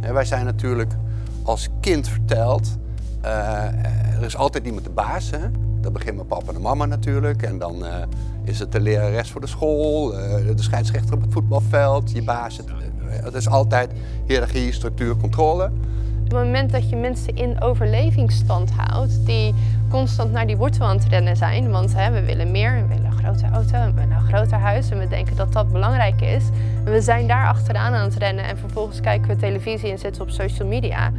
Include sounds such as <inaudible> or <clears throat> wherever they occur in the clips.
Hè, wij zijn natuurlijk als kind verteld, eh, er is altijd iemand de baas. Hè? Dat begint met papa en mama natuurlijk. En dan eh, is het de lerares voor de school, eh, de scheidsrechter op het voetbalveld, je baas. Het, het is altijd hiërarchie, structuur, controle. Op het moment dat je mensen in overlevingsstand houdt, die constant naar die wortel aan het rennen zijn, want hè, we willen meer, we willen grote auto, willen een groter huis en we denken dat dat belangrijk is. En we zijn daar achteraan aan het rennen en vervolgens kijken we televisie en zitten op social media.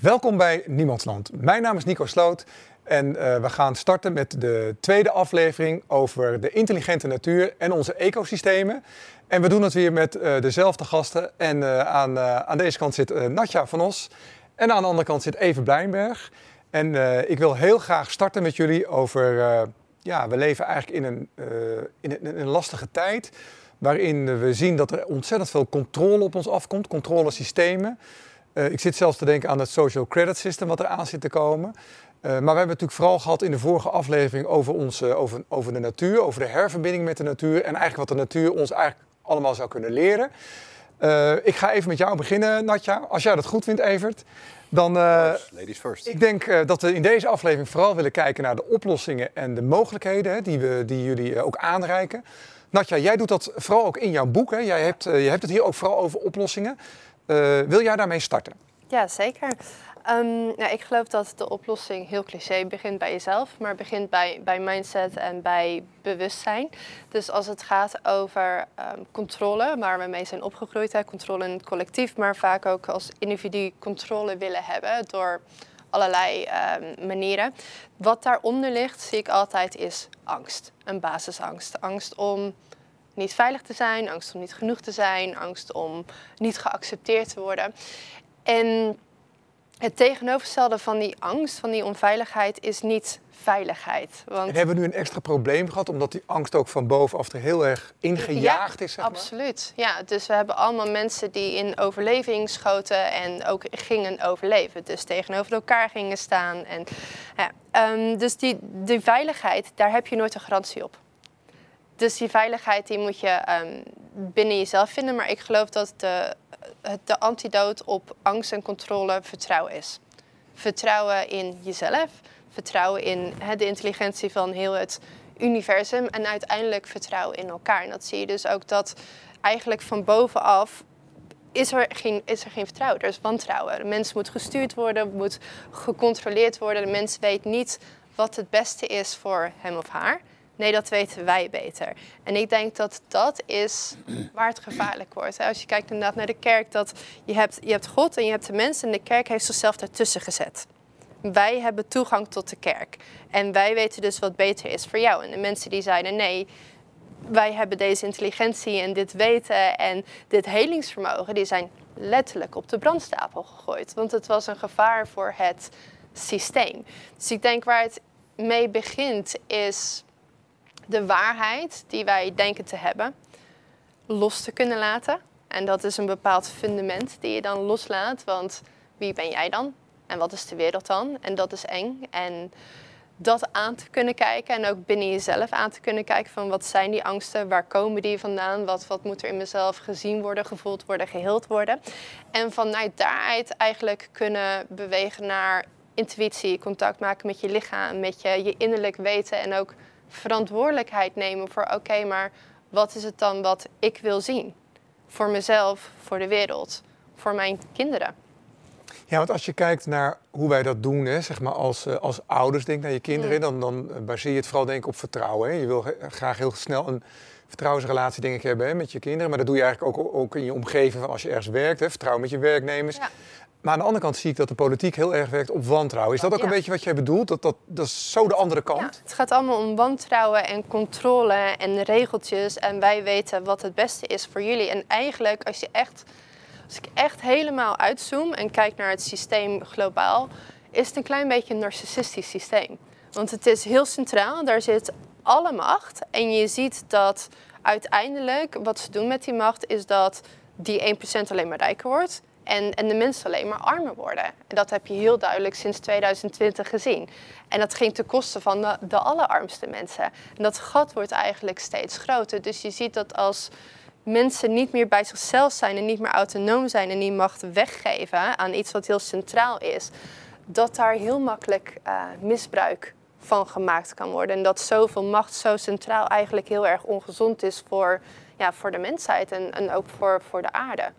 Welkom bij Niemandsland. Mijn naam is Nico Sloot en eh, we gaan starten met de tweede aflevering over de intelligente natuur en onze ecosystemen. En we doen het weer met eh, dezelfde gasten. En eh, aan, eh, aan deze kant zit Natja van Os en aan de andere kant zit Even Blijnberg. En ik wil heel graag starten met jullie over, ja, we leven eigenlijk in een, in een, in een lastige tijd. Waarin we zien dat er ontzettend veel controle op ons afkomt, controlesystemen. Ik zit zelfs te denken aan het social credit system wat er aan zit te komen. Maar we hebben het natuurlijk vooral gehad in de vorige aflevering over, ons, over, over de natuur, over de herverbinding met de natuur en eigenlijk wat de natuur ons eigenlijk allemaal zou kunnen leren. Uh, ik ga even met jou beginnen, Natja. Als jij dat goed vindt, Evert. Dan, Ladies first. Ik denk dat we in deze aflevering vooral willen kijken naar de oplossingen en de mogelijkheden hè, die, we, die jullie ook aanreiken. Natja, jij doet dat vooral ook in jouw boek. Hè? Jij hebt, je hebt het hier ook vooral over oplossingen. Uh, wil jij daarmee starten? Ja, zeker. Um, nou, ik geloof dat de oplossing heel cliché begint bij jezelf, maar begint bij, bij mindset en bij bewustzijn. Dus als het gaat over um, controle, waar we mee zijn opgegroeid, hè, controle in het collectief, maar vaak ook als individu controle willen hebben door allerlei um, manieren. Wat daaronder ligt, zie ik altijd, is angst. Een basisangst. Angst om niet veilig te zijn, angst om niet genoeg te zijn, angst om niet geaccepteerd te worden. En het tegenovergestelde van die angst, van die onveiligheid, is niet veiligheid. Want... En hebben we nu een extra probleem gehad, omdat die angst ook van bovenaf er heel erg ingejaagd ja, is? Zeg maar? Absoluut. Ja, dus we hebben allemaal mensen die in overleving schoten en ook gingen overleven. Dus tegenover elkaar gingen staan. En, ja, um, dus die, die veiligheid, daar heb je nooit een garantie op. Dus die veiligheid die moet je um, binnen jezelf vinden. Maar ik geloof dat de, de antidoot op angst en controle vertrouwen is. Vertrouwen in jezelf, vertrouwen in de intelligentie van heel het universum en uiteindelijk vertrouwen in elkaar. En dat zie je dus ook dat eigenlijk van bovenaf is er geen, is er geen vertrouwen, er is wantrouwen. De mens moet gestuurd worden, moet gecontroleerd worden. De mens weet niet wat het beste is voor hem of haar. Nee, dat weten wij beter. En ik denk dat dat is <clears throat> waar het gevaarlijk wordt. Als je kijkt inderdaad naar de kerk, dat je hebt, je hebt God en je hebt de mens en de kerk heeft zichzelf daartussen gezet. Wij hebben toegang tot de kerk. En wij weten dus wat beter is voor jou. En de mensen die zeiden nee, wij hebben deze intelligentie en dit weten en dit helingsvermogen, die zijn letterlijk op de brandstapel gegooid. Want het was een gevaar voor het systeem. Dus ik denk waar het mee begint is de waarheid die wij denken te hebben los te kunnen laten. En dat is een bepaald fundament die je dan loslaat. Want wie ben jij dan? En wat is de wereld dan? En dat is eng. En dat aan te kunnen kijken en ook binnen jezelf aan te kunnen kijken van wat zijn die angsten, waar komen die vandaan, wat, wat moet er in mezelf gezien worden, gevoeld worden, geheeld worden. En vanuit daaruit eigenlijk kunnen bewegen naar intuïtie, contact maken met je lichaam, met je, je innerlijk weten en ook verantwoordelijkheid nemen voor oké, okay, maar wat is het dan wat ik wil zien? Voor mezelf, voor de wereld, voor mijn kinderen. Ja, want als je kijkt naar hoe wij dat doen, hè, zeg maar als, als ouders, denk naar je kinderen, mm. dan, dan baseer je het vooral denk ik op vertrouwen. Hè. Je wil graag heel snel een vertrouwensrelatie denk ik hebben hè, met je kinderen, maar dat doe je eigenlijk ook, ook in je omgeving van als je ergens werkt, hè, vertrouwen met je werknemers. Ja. Maar aan de andere kant zie ik dat de politiek heel erg werkt op wantrouwen. Is dat ook ja. een beetje wat jij bedoelt? Dat, dat, dat is zo de andere kant? Ja, het gaat allemaal om wantrouwen en controle en regeltjes. En wij weten wat het beste is voor jullie. En eigenlijk, als, je echt, als ik echt helemaal uitzoom en kijk naar het systeem globaal... is het een klein beetje een narcistisch systeem. Want het is heel centraal, daar zit alle macht. En je ziet dat uiteindelijk, wat ze doen met die macht... is dat die 1% alleen maar rijker wordt En, en de mensen alleen maar armer worden. En dat heb je heel duidelijk sinds 2020 gezien. En dat ging ten koste van de, de allerarmste mensen. En dat gat wordt eigenlijk steeds groter. Dus je ziet dat als mensen niet meer bij zichzelf zijn en niet meer autonoom zijn en die macht weggeven aan iets wat heel centraal is, dat daar heel makkelijk uh, misbruik van gemaakt kan worden. En dat zoveel macht zo centraal eigenlijk heel erg ongezond is voor, ja, voor de mensheid en, en ook voor, voor de aarde.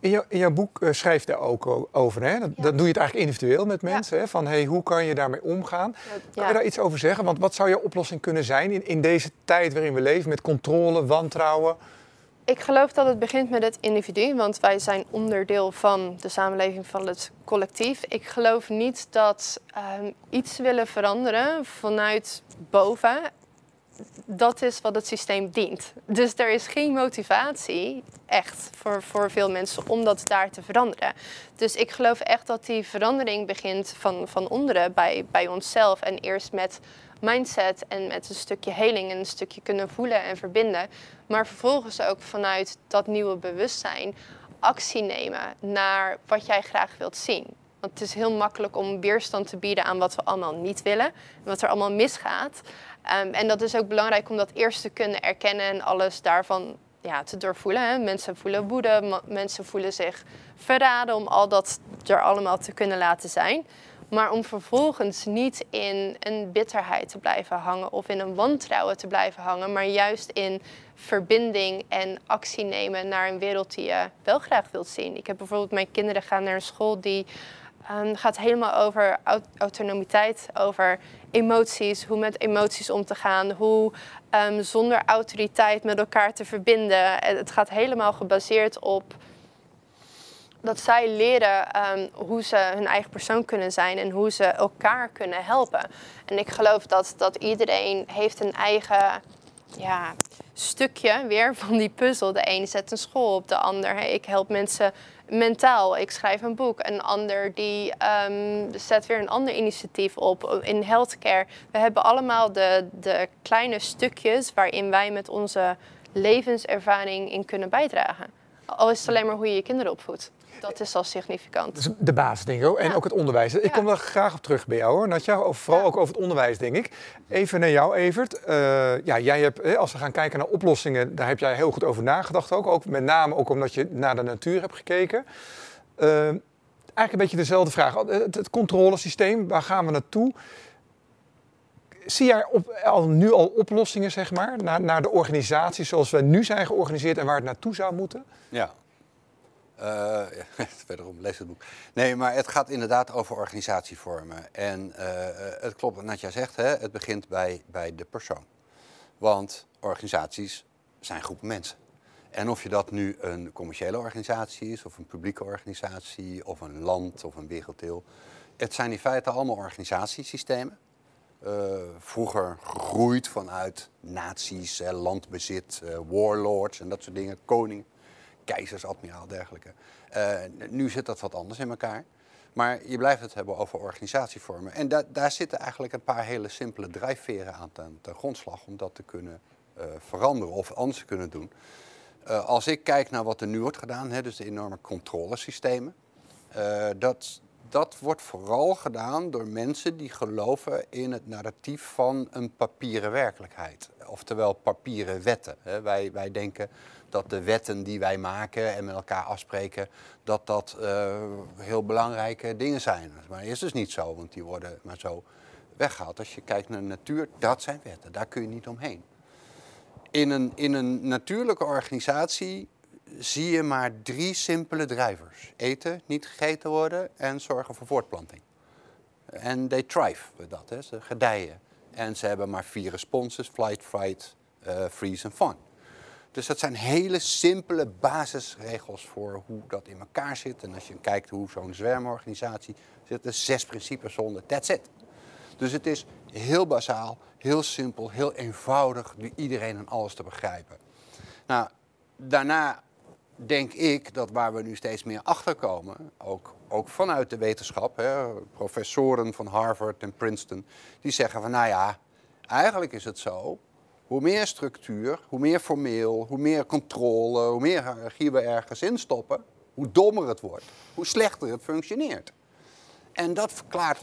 In, jou, in jouw boek uh, schrijf je daar ook over. Hè? Dat, dat, doe je het eigenlijk individueel met mensen. Hè? Van hey, hoe kan je daarmee omgaan? Kan je daar iets over zeggen? Want wat zou jouw oplossing kunnen zijn in, in deze tijd waarin we leven met controle, wantrouwen? Ik geloof dat het begint met het individu, want wij zijn onderdeel van de samenleving van het collectief. Ik geloof niet dat um, iets willen veranderen vanuit boven, dat is wat het systeem dient. Dus er is geen motivatie, echt, voor, voor veel mensen om dat daar te veranderen. Dus ik geloof echt dat die verandering begint van, van onderen bij, bij onszelf en eerst met mindset en met een stukje heling en een stukje kunnen voelen en verbinden. Maar vervolgens ook vanuit dat nieuwe bewustzijn actie nemen naar wat jij graag wilt zien. Want het is heel makkelijk om weerstand te bieden aan wat we allemaal niet willen, wat er allemaal misgaat. Um, en dat is ook belangrijk om dat eerst te kunnen erkennen en alles daarvan ja, te doorvoelen. Hè. Mensen voelen woede, mensen voelen zich verraden om al dat er allemaal te kunnen laten zijn. Maar om vervolgens niet in een bitterheid te blijven hangen of in een wantrouwen te blijven hangen, maar juist in verbinding en actie nemen naar een wereld die je wel graag wilt zien. Ik heb bijvoorbeeld mijn kinderen gaan naar een school die um, gaat helemaal over autonomiteit, over emoties, hoe met emoties om te gaan, hoe um, zonder autoriteit met elkaar te verbinden. Het gaat helemaal gebaseerd op dat zij leren um, hoe ze hun eigen persoon kunnen zijn en hoe ze elkaar kunnen helpen. En ik geloof dat, dat iedereen heeft een eigen ja, stukje weer van die puzzel. De een zet een school op, de ander. ik help mensen mentaal. Ik schrijf een boek. Een ander die um, zet weer een ander initiatief op in healthcare. We hebben allemaal de, de kleine stukjes waarin wij met onze levenservaring in kunnen bijdragen. Al is het alleen maar hoe je je kinderen opvoedt. Dat is al significant. Dat is de basis, denk ik ook. En ook het onderwijs. Ik kom daar graag op terug bij jou, hoor, Natja. Vooral ook over het onderwijs, denk ik. Even naar jou, Evert. Uh, ja, jij hebt, als we gaan kijken naar oplossingen, daar heb jij heel goed over nagedacht ook. ook met name ook omdat je naar de natuur hebt gekeken. Uh, eigenlijk een beetje dezelfde vraag. Het, het controlesysteem, waar gaan we naartoe? Zie jij op, al, nu al oplossingen, zeg maar, naar, naar de organisatie zoals we nu zijn georganiseerd en waar het naartoe zou moeten? Ja, uh, <laughs> wederom, lees het boek. Nee, maar het gaat inderdaad over organisatievormen. En uh, het klopt wat jij zegt, hè, het begint bij, bij de persoon. Want organisaties zijn groepen mensen. En of je dat nu een commerciële organisatie is, of een publieke organisatie, of een land, of een werelddeel. Het zijn in feite allemaal organisatiesystemen. Uh, vroeger gegroeid vanuit naties, landbezit, warlords en dat soort dingen, koningen keizers, admiraal, dergelijke. Uh, nu zit dat wat anders in elkaar. Maar je blijft het hebben over organisatievormen. En da daar zitten eigenlijk een paar hele simpele drijfveren aan ten, ten grondslag om dat te kunnen uh, veranderen of anders te kunnen doen. Uh, als ik kijk naar wat er nu wordt gedaan, hè, dus de enorme controlesystemen, dat, dat wordt vooral gedaan door mensen die geloven in het narratief van een papieren werkelijkheid. Oftewel papieren wetten. Wij, wij denken dat de wetten die wij maken en met elkaar afspreken, dat dat uh, heel belangrijke dingen zijn. Maar is dus niet zo, want die worden maar zo weggehaald. Als je kijkt naar de natuur, dat zijn wetten, daar kun je niet omheen. In een, in een natuurlijke organisatie zie je maar drie simpele drijvers. Eten, niet gegeten worden en zorgen voor voortplanting. En they thrive dat, ze gedijen. En ze hebben maar vier responses, flight, fight, uh, freeze en fun. Dus dat zijn hele simpele basisregels voor hoe dat in elkaar zit. En als je kijkt hoe zo'n zwermorganisatie zit, er zes principes zonder. That's it. Dus het is heel basaal, heel simpel, heel eenvoudig voor iedereen en alles te begrijpen. Nou, daarna denk ik dat waar we nu steeds meer achter komen, ook, ook vanuit de wetenschap, hè, professoren van Harvard en Princeton, die zeggen van nou ja, eigenlijk is het zo hoe meer structuur, hoe meer formeel, hoe meer controle, hoe meer hiërarchie we ergens in stoppen, hoe dommer het wordt, hoe slechter het functioneert. En dat verklaart 100%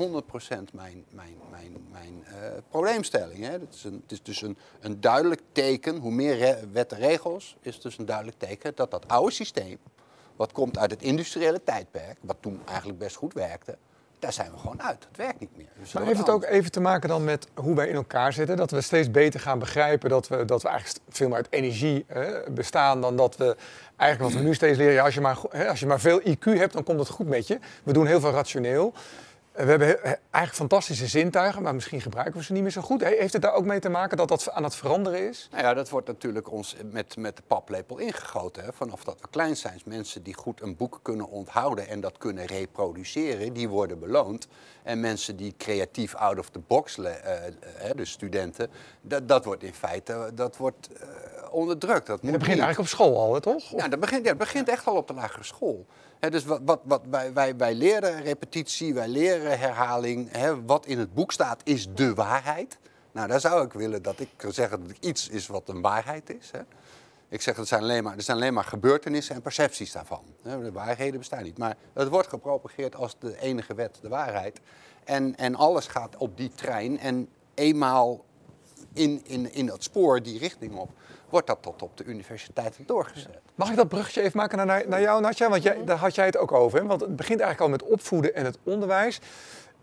mijn, mijn, mijn, mijn uh, probleemstelling. Hè. Het, is een, het is dus een, een duidelijk teken, hoe meer wetten regels, is dus een duidelijk teken dat dat oude systeem, wat komt uit het industriële tijdperk, wat toen eigenlijk best goed werkte, daar zijn we gewoon uit. Het werkt niet meer. Dus maar heeft het ook even te maken dan met hoe wij in elkaar zitten? Dat we steeds beter gaan begrijpen dat we, dat we eigenlijk veel meer uit energie bestaan dan dat we eigenlijk wat we nu steeds leren. Ja, als, je maar, hè, als je maar veel IQ hebt, dan komt het goed met je. We doen heel veel rationeel. We hebben eigenlijk fantastische zintuigen, maar misschien gebruiken we ze niet meer zo goed. Heeft het daar ook mee te maken dat dat aan het veranderen is? Nou ja, dat wordt natuurlijk ons met, met de paplepel ingegoten. Hè. Vanaf dat we klein zijn, mensen die goed een boek kunnen onthouden en dat kunnen reproduceren, die worden beloond. En mensen die creatief out of the box, uh, dus studenten, dat, dat wordt in feite dat wordt, onderdrukt. Dat, dat begint eigenlijk op school al, hè, toch? Ja, dat begint, ja, dat begint echt al op de lagere school dus wat, wat, wat wij, wij, wij leren repetitie, wij leren herhaling. wat in het boek staat is de waarheid. Nou, daar zou ik willen dat ik zeggen dat iets is wat een waarheid is. Ik zeg, er zijn, alleen maar, er zijn alleen maar gebeurtenissen en percepties daarvan. De waarheden bestaan niet. Maar het wordt gepropageerd als de enige wet, de waarheid. En, en alles gaat op die trein. En eenmaal in, in, in dat spoor die richting op, wordt dat tot op de universiteit doorgezet. Mag ik dat bruggetje even maken naar, naar jou, Natja? Want jij, daar had jij het ook over. Hè? Want het begint eigenlijk al met opvoeden en het onderwijs.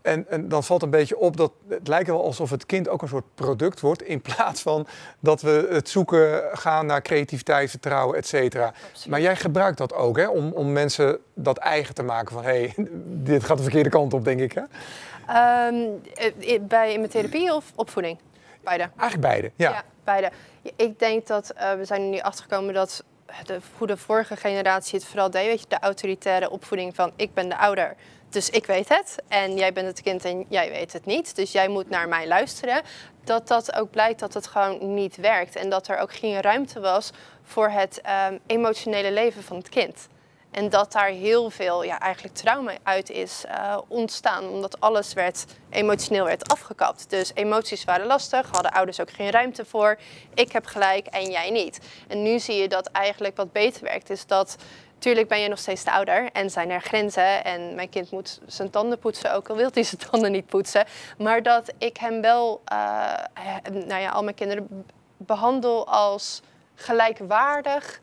En, en, dan valt een beetje op dat het lijkt wel alsof het kind ook een soort product wordt. In plaats van dat we het zoeken gaan naar creativiteit, vertrouwen, et cetera. Maar jij gebruikt dat ook hè, om, om mensen dat eigen te maken van hé, hey, <laughs> dit gaat de verkeerde kant op, denk ik. Hè? Um, bij in mijn therapie of opvoeding? Beide. Eigenlijk beide, ja. ja beide. Ik denk dat uh, we zijn er nu achtergekomen dat de, hoe de vorige generatie het vooral deed. Weet je, de autoritaire opvoeding van ik ben de ouder, dus ik weet het. En jij bent het kind en jij weet het niet. Dus jij moet naar mij luisteren. Dat dat ook blijkt dat het gewoon niet werkt. En dat er ook geen ruimte was voor het um, emotionele leven van het kind. En dat daar heel veel ja, eigenlijk trauma uit is uh, ontstaan, omdat alles werd, emotioneel werd afgekapt. Dus emoties waren lastig, hadden ouders ook geen ruimte voor. Ik heb gelijk en jij niet. En nu zie je dat eigenlijk wat beter werkt, is dat Tuurlijk ben je nog steeds de ouder en zijn er grenzen. En mijn kind moet zijn tanden poetsen, ook al wil hij zijn tanden niet poetsen. Maar dat ik hem wel, uh, nou ja, al mijn kinderen behandel als gelijkwaardig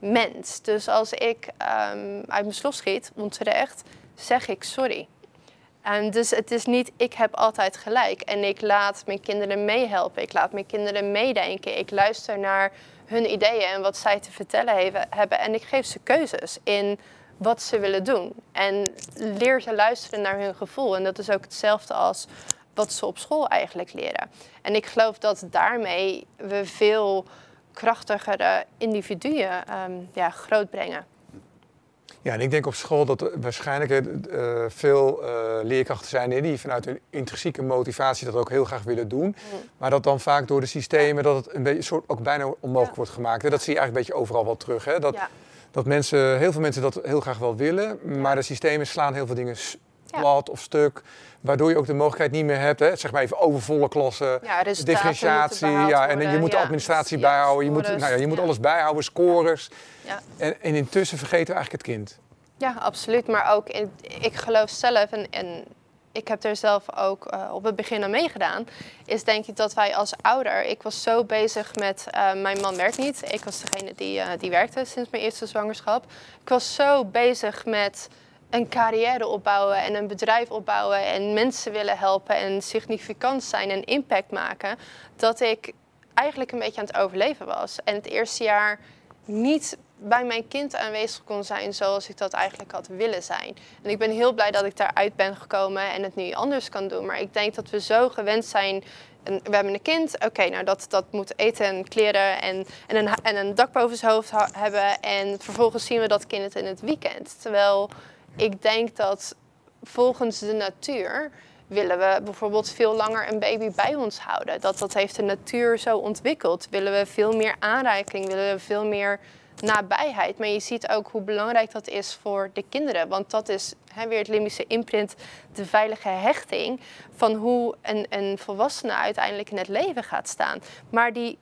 mens. Dus als ik um, uit mijn slof schiet, onterecht, zeg ik sorry. En dus het is niet, ik heb altijd gelijk. En ik laat mijn kinderen meehelpen. Ik laat mijn kinderen meedenken. Ik luister naar hun ideeën en wat zij te vertellen hebben. En ik geef ze keuzes in wat ze willen doen. En leer ze luisteren naar hun gevoel. En dat is ook hetzelfde als wat ze op school eigenlijk leren. En ik geloof dat daarmee we veel krachtigere individuen um, ja, grootbrengen. Ja, en ik denk op school dat er waarschijnlijk uh, veel uh, leerkrachten zijn die vanuit hun intrinsieke motivatie dat ook heel graag willen doen. Mm. Maar dat dan vaak door de systemen dat het een beetje soort ook bijna onmogelijk wordt gemaakt. En dat zie je eigenlijk een beetje overal wel terug. Hè? Dat, dat mensen, heel veel mensen dat heel graag wel willen, maar de systemen slaan heel veel dingen plat of stuk. Waardoor je ook de mogelijkheid niet meer hebt, hè, zeg maar even overvolle klassen, ja, differentiatie. Ja, en je moet de administratie bijhouden, je moet, nou ja, je moet alles bijhouden, scores. En, en, intussen vergeten we eigenlijk het kind. Ja, absoluut. Maar ook, in, ik geloof zelf, en, en ik heb er zelf ook uh, op het begin aan meegedaan, is denk ik dat wij als ouder, ik was zo bezig met, uh, mijn man werkt niet, ik was degene die, uh, die werkte sinds mijn eerste zwangerschap. Ik was zo bezig met een carrière opbouwen en een bedrijf opbouwen en mensen willen helpen en significant zijn en impact maken, dat ik eigenlijk een beetje aan het overleven was. En het eerste jaar niet bij mijn kind aanwezig kon zijn zoals ik dat eigenlijk had willen zijn. En ik ben heel blij dat ik daaruit ben gekomen en het nu anders kan doen. Maar ik denk dat we zo gewend zijn. En we hebben een kind, oké, nou dat, dat moet eten en kleren en, en, een, en een dak boven zijn hoofd hebben. En vervolgens zien we dat kind het in het weekend. Terwijl ik denk dat volgens de natuur willen we bijvoorbeeld veel langer een baby bij ons houden. Dat, dat heeft de natuur zo ontwikkeld. Willen we veel meer aanreiking, willen we veel meer nabijheid. Maar je ziet ook hoe belangrijk dat is voor de kinderen. Want dat is hè, weer het limbische imprint, de veilige hechting van hoe een, een volwassene uiteindelijk in het leven gaat staan. Maar die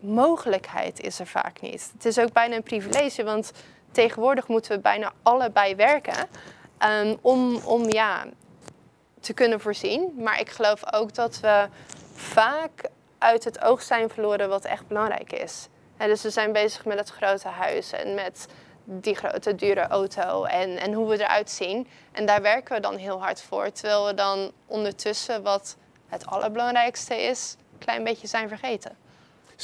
mogelijkheid is er vaak niet. Het is ook bijna een privilege, want tegenwoordig moeten we bijna allebei werken ehm, om, om ja, te kunnen voorzien. Maar ik geloof ook dat we vaak uit het oog zijn verloren wat echt belangrijk is. dus we zijn bezig met het grote huis en met die grote dure auto en, en hoe we eruit zien. En daar werken we dan heel hard voor. Terwijl we dan ondertussen wat het allerbelangrijkste is, een klein beetje zijn vergeten.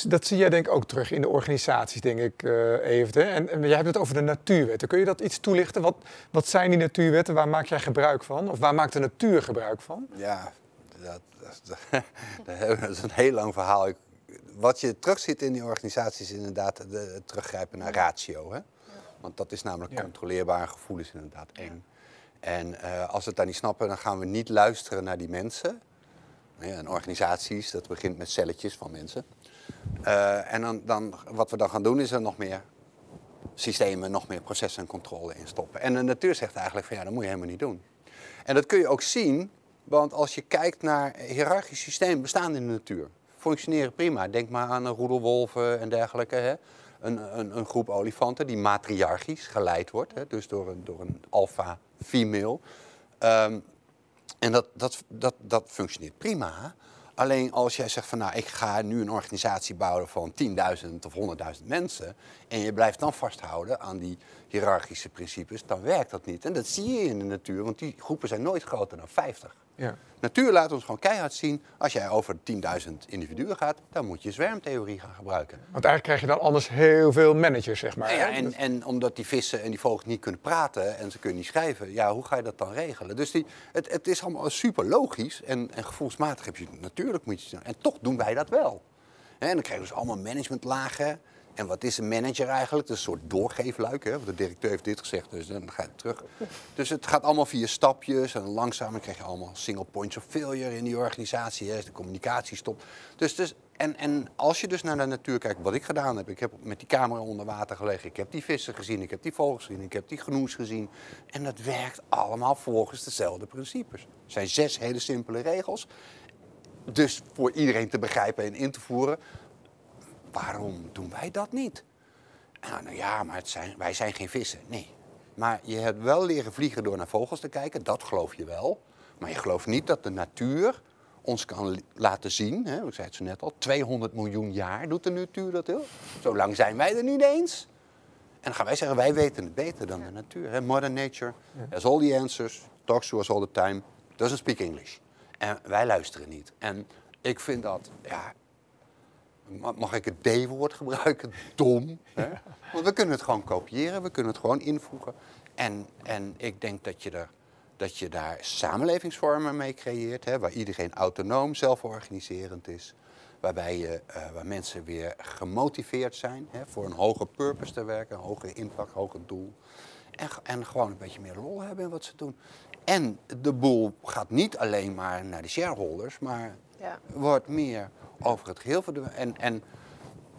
Dat zie jij denk ik ook terug in de organisaties, denk ik, uh, even. En, en jij hebt het over de natuurwetten. Kun je dat iets toelichten? Wat, wat zijn die natuurwetten? Waar maak jij gebruik van? Of waar maakt de natuur gebruik van? Ja, dat, dat, dat <laughs> is een heel lang verhaal. Wat je terugziet in die organisaties is inderdaad het teruggrijpen naar ratio. Hè? Want dat is namelijk ja. controleerbaar en gevoel is inderdaad eng. En uh, als we het daar niet snappen, dan gaan we niet luisteren naar die mensen. Ja, en organisaties, dat begint met celletjes van mensen. Uh, en dan, dan, wat we dan gaan doen, is er nog meer systemen, nog meer processen en controle in stoppen. En de natuur zegt eigenlijk van ja, dat moet je helemaal niet doen. En dat kun je ook zien, want als je kijkt naar hiërarchisch systemen bestaan in de natuur. Functioneren prima. Denk maar aan roedelwolven en dergelijke. Hè? Een, een, een, groep olifanten die matriarchisch geleid wordt, hè? dus door een, door een alpha-female. Um, en dat, dat, dat, dat functioneert prima. Alleen als jij zegt van nou, ik ga nu een organisatie bouwen van 10.000 of 100.000 mensen. En je blijft dan vasthouden aan die hiërarchische principes, dan werkt dat niet. En dat zie je in de natuur, want die groepen zijn nooit groter dan 50. Ja. Natuur laat ons gewoon keihard zien, als jij over 10.000 individuen gaat, dan moet je zwermtheorie gaan gebruiken. Want eigenlijk krijg je dan anders heel veel managers, zeg maar. Ja, en, en omdat die vissen en die vogels niet kunnen praten en ze kunnen niet schrijven, ja, hoe ga je dat dan regelen? Dus die, het, het is allemaal super logisch en, en gevoelsmatig heb je natuurlijk moet je En toch doen wij dat wel. En dan krijgen we dus allemaal managementlagen. En wat is een manager eigenlijk? Is een soort doorgeefluik. Hè? Want de directeur heeft dit gezegd, dus dan ga je terug. Dus het gaat allemaal via stapjes en langzaam krijg je allemaal single points of failure in die organisatie. Hè? De communicatie stopt. Dus, dus, en, en als je dus naar de natuur kijkt, wat ik gedaan heb. Ik heb met die camera onder water gelegen. Ik heb die vissen gezien, ik heb die vogels gezien, ik heb die genoes gezien. En dat werkt allemaal volgens dezelfde principes. Er zijn zes hele simpele regels. Dus voor iedereen te begrijpen en in te voeren waarom doen wij dat niet? Nou, nou ja, maar het zijn, wij zijn geen vissen. Nee. Maar je hebt wel leren vliegen door naar vogels te kijken, dat geloof je wel. Maar je gelooft niet dat de natuur ons kan laten zien. Hè? Ik zei het zo net al, 200 miljoen jaar doet de natuur dat heel. Zo lang zijn wij er niet eens. En dan gaan wij zeggen, wij weten het beter dan de natuur. Hè? Modern nature has all the answers, talks to us all the time, doesn't speak English. En wij luisteren niet. En ik vind dat, ja, mag ik het D-woord gebruiken? Dom. Hè? Want we kunnen het gewoon kopiëren, we kunnen het gewoon invoegen. En, en ik denk dat je, er, dat je daar samenlevingsvormen mee creëert, hè, waar iedereen autonoom, zelforganiserend is. Waarbij je, uh, waar mensen weer gemotiveerd zijn hè, voor een hoger purpose te werken, een hogere impact, hoger doel. En, en gewoon een beetje meer lol hebben in wat ze doen. En de boel gaat niet alleen maar naar de shareholders, maar ja. wordt meer over het geheel En, en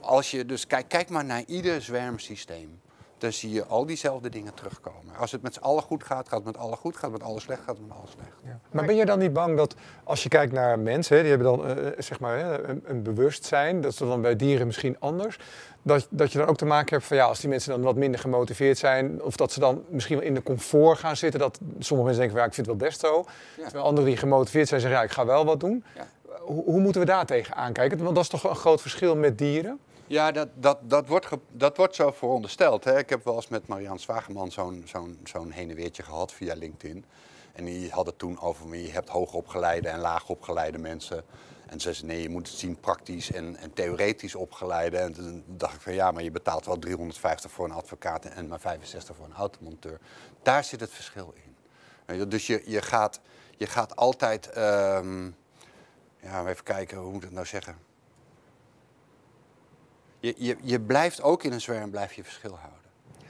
als je dus kijk, kijk maar naar ieder zwermsysteem. Dan zie je al diezelfde dingen terugkomen. Als het met z'n allen goed gaat, gaat het met allen goed. Gaat het met allen slecht, gaat het met allen slecht. Ja. Maar ben je dan niet bang dat als je kijkt naar mensen, die hebben dan uh, zeg maar, een, een, bewustzijn, dat is dan bij dieren misschien anders. Dat, dat je dan ook te maken hebt van ja, als die mensen dan wat minder gemotiveerd zijn, of dat ze dan misschien wel in de comfort gaan zitten. Dat sommige mensen denken van ja, ik vind het wel best zo. Ja. Terwijl anderen die gemotiveerd zijn zeggen ja, ik ga wel wat doen. Ja hoe, hoe, moeten we daar tegen aankijken? Want dat is toch een groot verschil met dieren? Ja, dat, dat, dat, wordt, dat wordt zo verondersteld. Hè. Ik heb wel eens met Marianne Zwageman zo'n zo'n zo'n heen en weertje gehad via LinkedIn. En die had het toen over, je hebt hoogopgeleide en laagopgeleide mensen. En ze zei, nee, je moet het zien praktisch en, en theoretisch opgeleide. En toen dacht ik van, ja, maar je betaalt wel 350 voor een advocaat en maar 65 voor een automonteur. Daar zit het verschil in. Dus je, je, gaat, je gaat altijd... Um, ja, even kijken, hoe moet ik het nou zeggen? Je, je, je blijft ook in een zwerm blijf je verschil houden.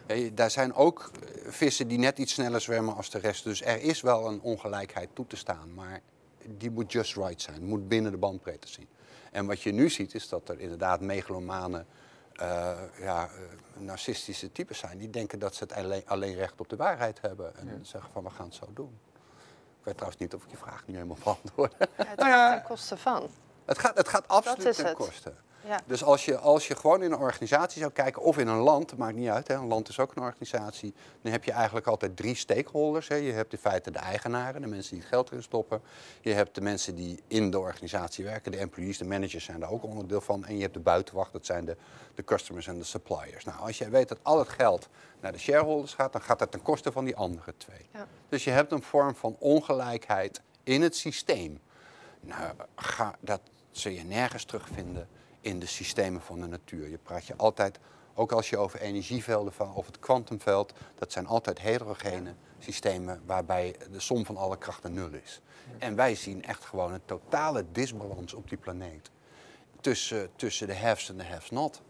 Ja, daar zijn ook eh, vissen die net iets sneller zwemmen als de rest. Dus er is wel een ongelijkheid toe te staan. Maar die moet just right zijn. Moet binnen de bandbreedte zien. En wat je nu ziet is dat er inderdaad megalomane, uh, ja, uh, narcistische types zijn. Die denken dat ze het alleen, alleen, recht op de waarheid hebben. En zeggen van we gaan het zo doen weet trouwens niet of ik je vraag nu helemaal beantwoord. Ja, het gaat ten koste van. Het gaat, het gaat absoluut ten koste. Ja. Dus als je, als je gewoon in een organisatie zou kijken, of in een land, maakt niet uit, hè, een land is ook een organisatie, dan heb je eigenlijk altijd drie stakeholders. Hè. Je hebt in feite de eigenaren, de mensen die het geld erin stoppen. Je hebt de mensen die in de organisatie werken, de employees, de managers zijn daar ook onderdeel van. En je hebt de buitenwacht, dat zijn de, de customers en de suppliers. Nou, als jij weet dat al het geld naar de shareholders gaat, dan gaat dat ten koste van die andere twee. Ja. Dus je hebt een vorm van ongelijkheid in het systeem. Nou, ga, dat zul je nergens terugvinden in de systemen van de natuur. Je praat je altijd, ook als je over energievelden van, of het kwantumveld, dat zijn altijd heterogene systemen waarbij de som van alle krachten nul is. En wij zien echt gewoon een totale disbalans op die planeet. Tussen, tussen de haves en de haves not.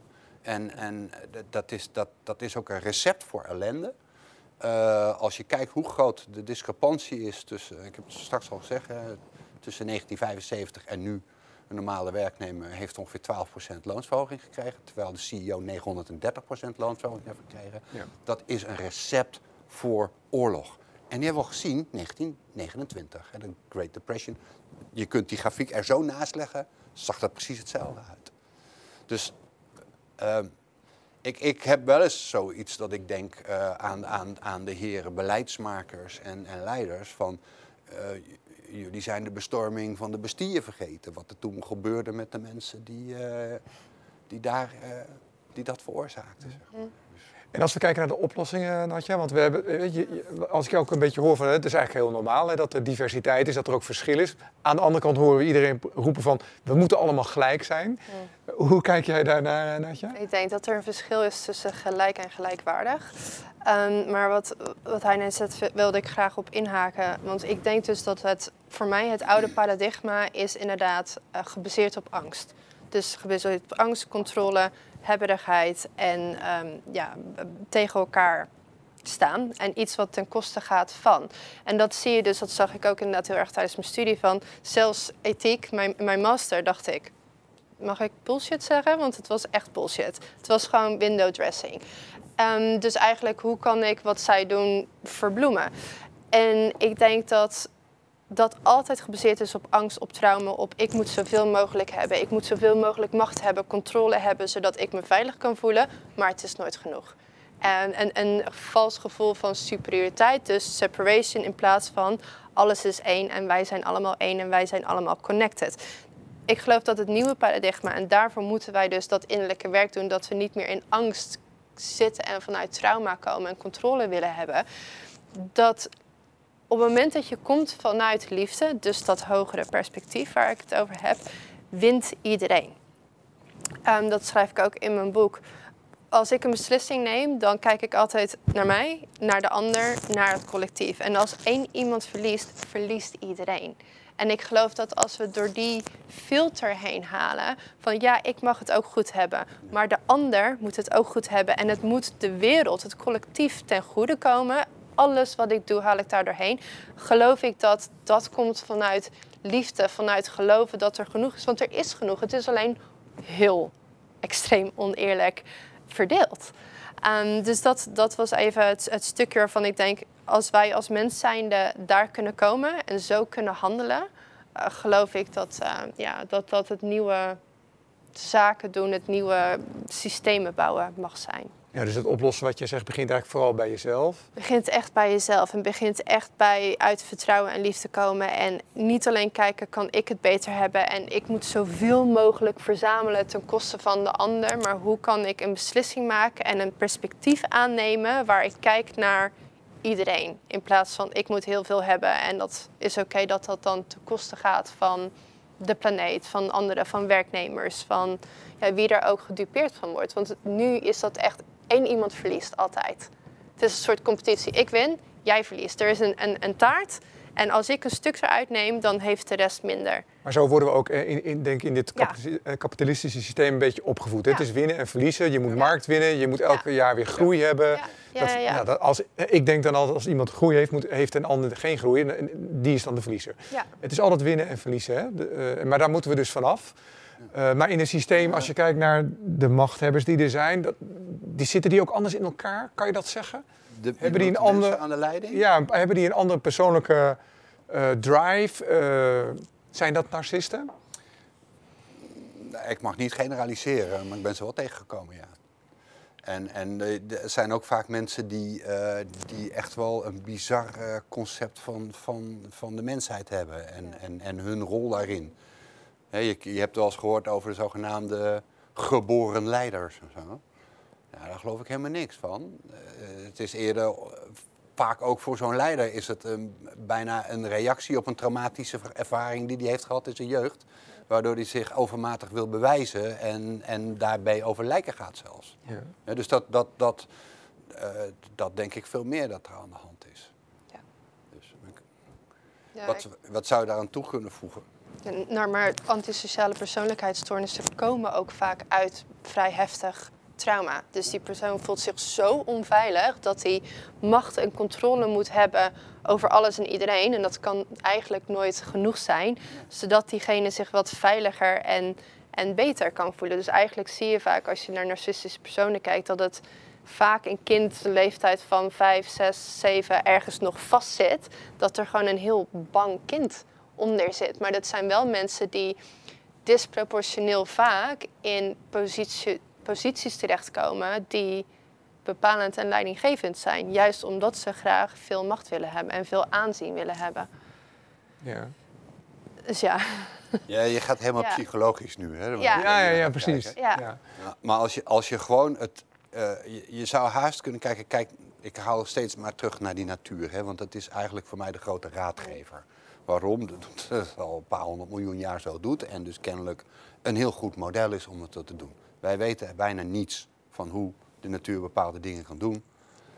En, en dat, is, dat, dat is ook een recept voor ellende. Eh, als je kijkt hoe groot de discrepantie is tussen, ik heb het straks al gezegd, hè, tussen 1975 en nu. Een normale werknemer heeft ongeveer 12% loonsverhoging gekregen, terwijl de CEO 930% loonsverhoging heeft gekregen. Ja. Dat is een recept voor oorlog. En die hebben we al gezien, 1929, hè, de Great Depression. Je kunt die grafiek er zo naast leggen, zag dat precies hetzelfde uit. Dus ehm, ik, ik heb wel eens zoiets dat ik denk eh, aan, aan, aan de heren beleidsmakers en, en leiders van... eh, jullie zijn de bestorming van de Bastille vergeten. Wat er toen gebeurde met de mensen die, eh, die, daar, eh, die dat veroorzaakten. zeg. En als we kijken naar de oplossingen, Natja, want we hebben, weet je, als ik ook een beetje hoor van het is eigenlijk heel normaal hè, dat er diversiteit is, dat er ook verschil is. Aan de andere kant horen we iedereen roepen van we moeten allemaal gelijk zijn. Hoe kijk jij daarnaar, eh, Natja? Ik denk dat er een verschil is tussen gelijk en gelijkwaardig. Ehm, maar wat, wat hij net zegt, wilde ik graag op inhaken. Want ik denk dus dat het voor mij het oude paradigma is inderdaad eh, gebaseerd op angst. Dus gebaseerd op angst, controle, hebberigheid en ehm, ja, tegen elkaar staan. En iets wat ten koste gaat van. En dat zie je dus, dat zag ik ook inderdaad heel erg tijdens mijn studie van. Zelfs ethiek, mijn, mijn master, dacht ik, mag ik bullshit zeggen? Want het was echt bullshit. Het was gewoon window dressing. Ehm, dus eigenlijk, hoe kan ik wat zij doen verbloemen? En ik denk dat dat altijd gebaseerd is op angst, op trauma, op ik moet zoveel mogelijk hebben. Ik moet zoveel mogelijk macht hebben, controle hebben, zodat ik me veilig kan voelen. Maar het is nooit genoeg. En een, een vals gevoel van superioriteit, dus separation in plaats van alles is één en wij zijn allemaal één en wij zijn allemaal connected ik geloof dat het nieuwe paradigma, en daarvoor moeten wij dus dat innerlijke werk doen, dat we niet meer in angst zitten en vanuit trauma komen en controle willen hebben. Dat op het moment dat je komt vanuit liefde, dus dat hogere perspectief waar ik het over heb, wint iedereen. Ehm, dat schrijf ik ook in mijn boek. Als ik een beslissing neem, dan kijk ik altijd naar mij, naar de ander, naar het collectief. En als één iemand verliest, verliest iedereen. En ik geloof dat als we door die filter heen halen, van ja, ik mag het ook goed hebben, maar de ander moet het ook goed hebben. En het moet de wereld, het collectief ten goede komen. Alles wat ik doe, haal ik daar doorheen. Geloof ik dat dat komt vanuit liefde, vanuit geloven dat er genoeg is. Want er is genoeg. Het is alleen heel extreem oneerlijk verdeeld. Ehm, dus dat, dat was even het, stukje waarvan ik denk, als wij als mens zijnde daar kunnen komen en zo kunnen handelen, eh, geloof ik dat, eh, ja, dat dat het nieuwe zaken doen, het nieuwe systemen bouwen mag zijn. Ja, dus het oplossen wat je zegt begint eigenlijk vooral bij jezelf. begint echt bij jezelf en begint echt bij uit vertrouwen en liefde komen. En niet alleen kijken, kan ik het beter hebben en ik moet zoveel mogelijk verzamelen ten koste van de ander. Maar hoe kan ik een beslissing maken en een perspectief aannemen waar ik kijk naar iedereen. In plaats van ik moet heel veel hebben en dat is oké dat dat dan ten koste gaat van de planeet, van anderen, van werknemers, van ja, wie er ook gedupeerd van wordt. Want nu is dat echt één iemand verliest altijd. Het is een soort competitie. Ik win, jij verliest. Er is een, een, een taart en als ik een stuk eruit neem, dan heeft de rest minder. Maar zo worden we ook eh, in, in, denk ik, in dit Ja. eh, kapitalistische systeem een beetje opgevoed. Ja. Het is winnen en verliezen. Je moet markt winnen. Je moet elk Ja. jaar weer groei hebben. Dat- nou, dat als, ik denk dan altijd als iemand groei heeft, moet, heeft een ander geen groei. Die is dan de verliezer. Het is altijd winnen en verliezen. Hè? De, eh, maar daar moeten we dus vanaf. Eh maar in een systeem, als je kijkt naar de machthebbers die er zijn, dat, die zitten die ook anders in elkaar? Kan je dat zeggen? De, Hebben die een de mensen ander- aan de leiding? Ja, hebben die een andere persoonlijke eh, drive? Eh, zijn dat narcisten? ik mag niet generaliseren, maar ik ben ze wel tegengekomen, ja. En, en er zijn ook vaak mensen die, eh, die echt wel een bizar eh, concept van, van, van de mensheid hebben en, en, en hun rol daarin. Hè, je, je hebt wel eens gehoord over de zogenaamde geboren leiders en zo. Ja, daar geloof ik helemaal niks van. Eh, het is eerder, vaak ook voor zo'n leider is het een, bijna een reactie op een traumatische ervaring die hij heeft gehad in zijn jeugd. Waardoor hij zich overmatig wil bewijzen en, en daarbij over lijken gaat zelfs. Ja. Ja, dus dat, dat, dat, eh, dat denk ik veel meer dat er aan de hand is. Ja. Dus, ik- Ja, wat, wat zou je daaraan toe kunnen voegen? Maar antisociale persoonlijkheidsstoornissen komen ook vaak uit vrij heftig trauma. Dus die persoon voelt zich zo onveilig dat hij macht en controle moet hebben over alles en iedereen. En dat kan eigenlijk nooit genoeg zijn, zodat diegene zich wat veiliger en, en beter kan voelen. Dus eigenlijk zie je vaak als je naar narcistische personen kijkt dat het vaak een kind de leeftijd van 5, 6, 7 ergens nog vastzit. Dat er gewoon een heel bang kind onder zit. Maar dat zijn wel mensen die disproportioneel vaak in positie, posities terechtkomen die bepalend en leidinggevend zijn. Juist omdat ze graag veel macht willen hebben en veel aanzien willen hebben. Ja. Dus ja, <laughs> Ja, je gaat helemaal Ja. psychologisch nu. Hè? Ja. Ja, ja, ja, precies. Ja. Maar als je, als je gewoon het. eh, je, je zou haast kunnen kijken. Kijk, ik haal steeds maar terug naar die natuur. Hè, want dat is eigenlijk voor mij de grote raadgever. Waarom? <laughs> Dat het al een paar honderd miljoen jaar zo doet. En dus kennelijk een heel goed model is om het te doen. Wij weten bijna niets van hoe de natuur bepaalde dingen kan doen.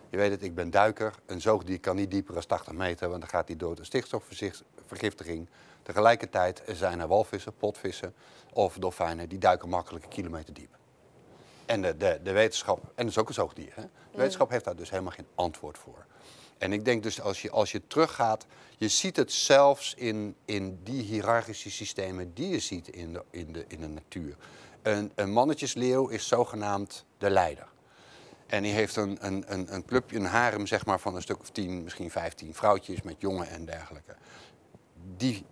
Je weet het, ik ben duiker. Een zoogdier kan niet dieper dan 80 meter, want dan gaat hij dood aan stikstofvergiftiging. Tegelijkertijd zijn er walvissen, potvissen of dolfijnen die duiken makkelijk een kilometer diep. En de, de, de wetenschap, en dat is ook een zoogdier, hè? de wetenschap heeft daar dus helemaal geen antwoord voor. En ik denk dus als je, als je teruggaat, je ziet het zelfs in, in die hiërarchische systemen die je ziet in de, in de, in de natuur. Een, een mannetjesleeuw is zogenaamd de leider. En die heeft een, een, een, een clubje, een harem zeg maar, van een stuk of tien, misschien vijftien vrouwtjes met jongen en dergelijke. Die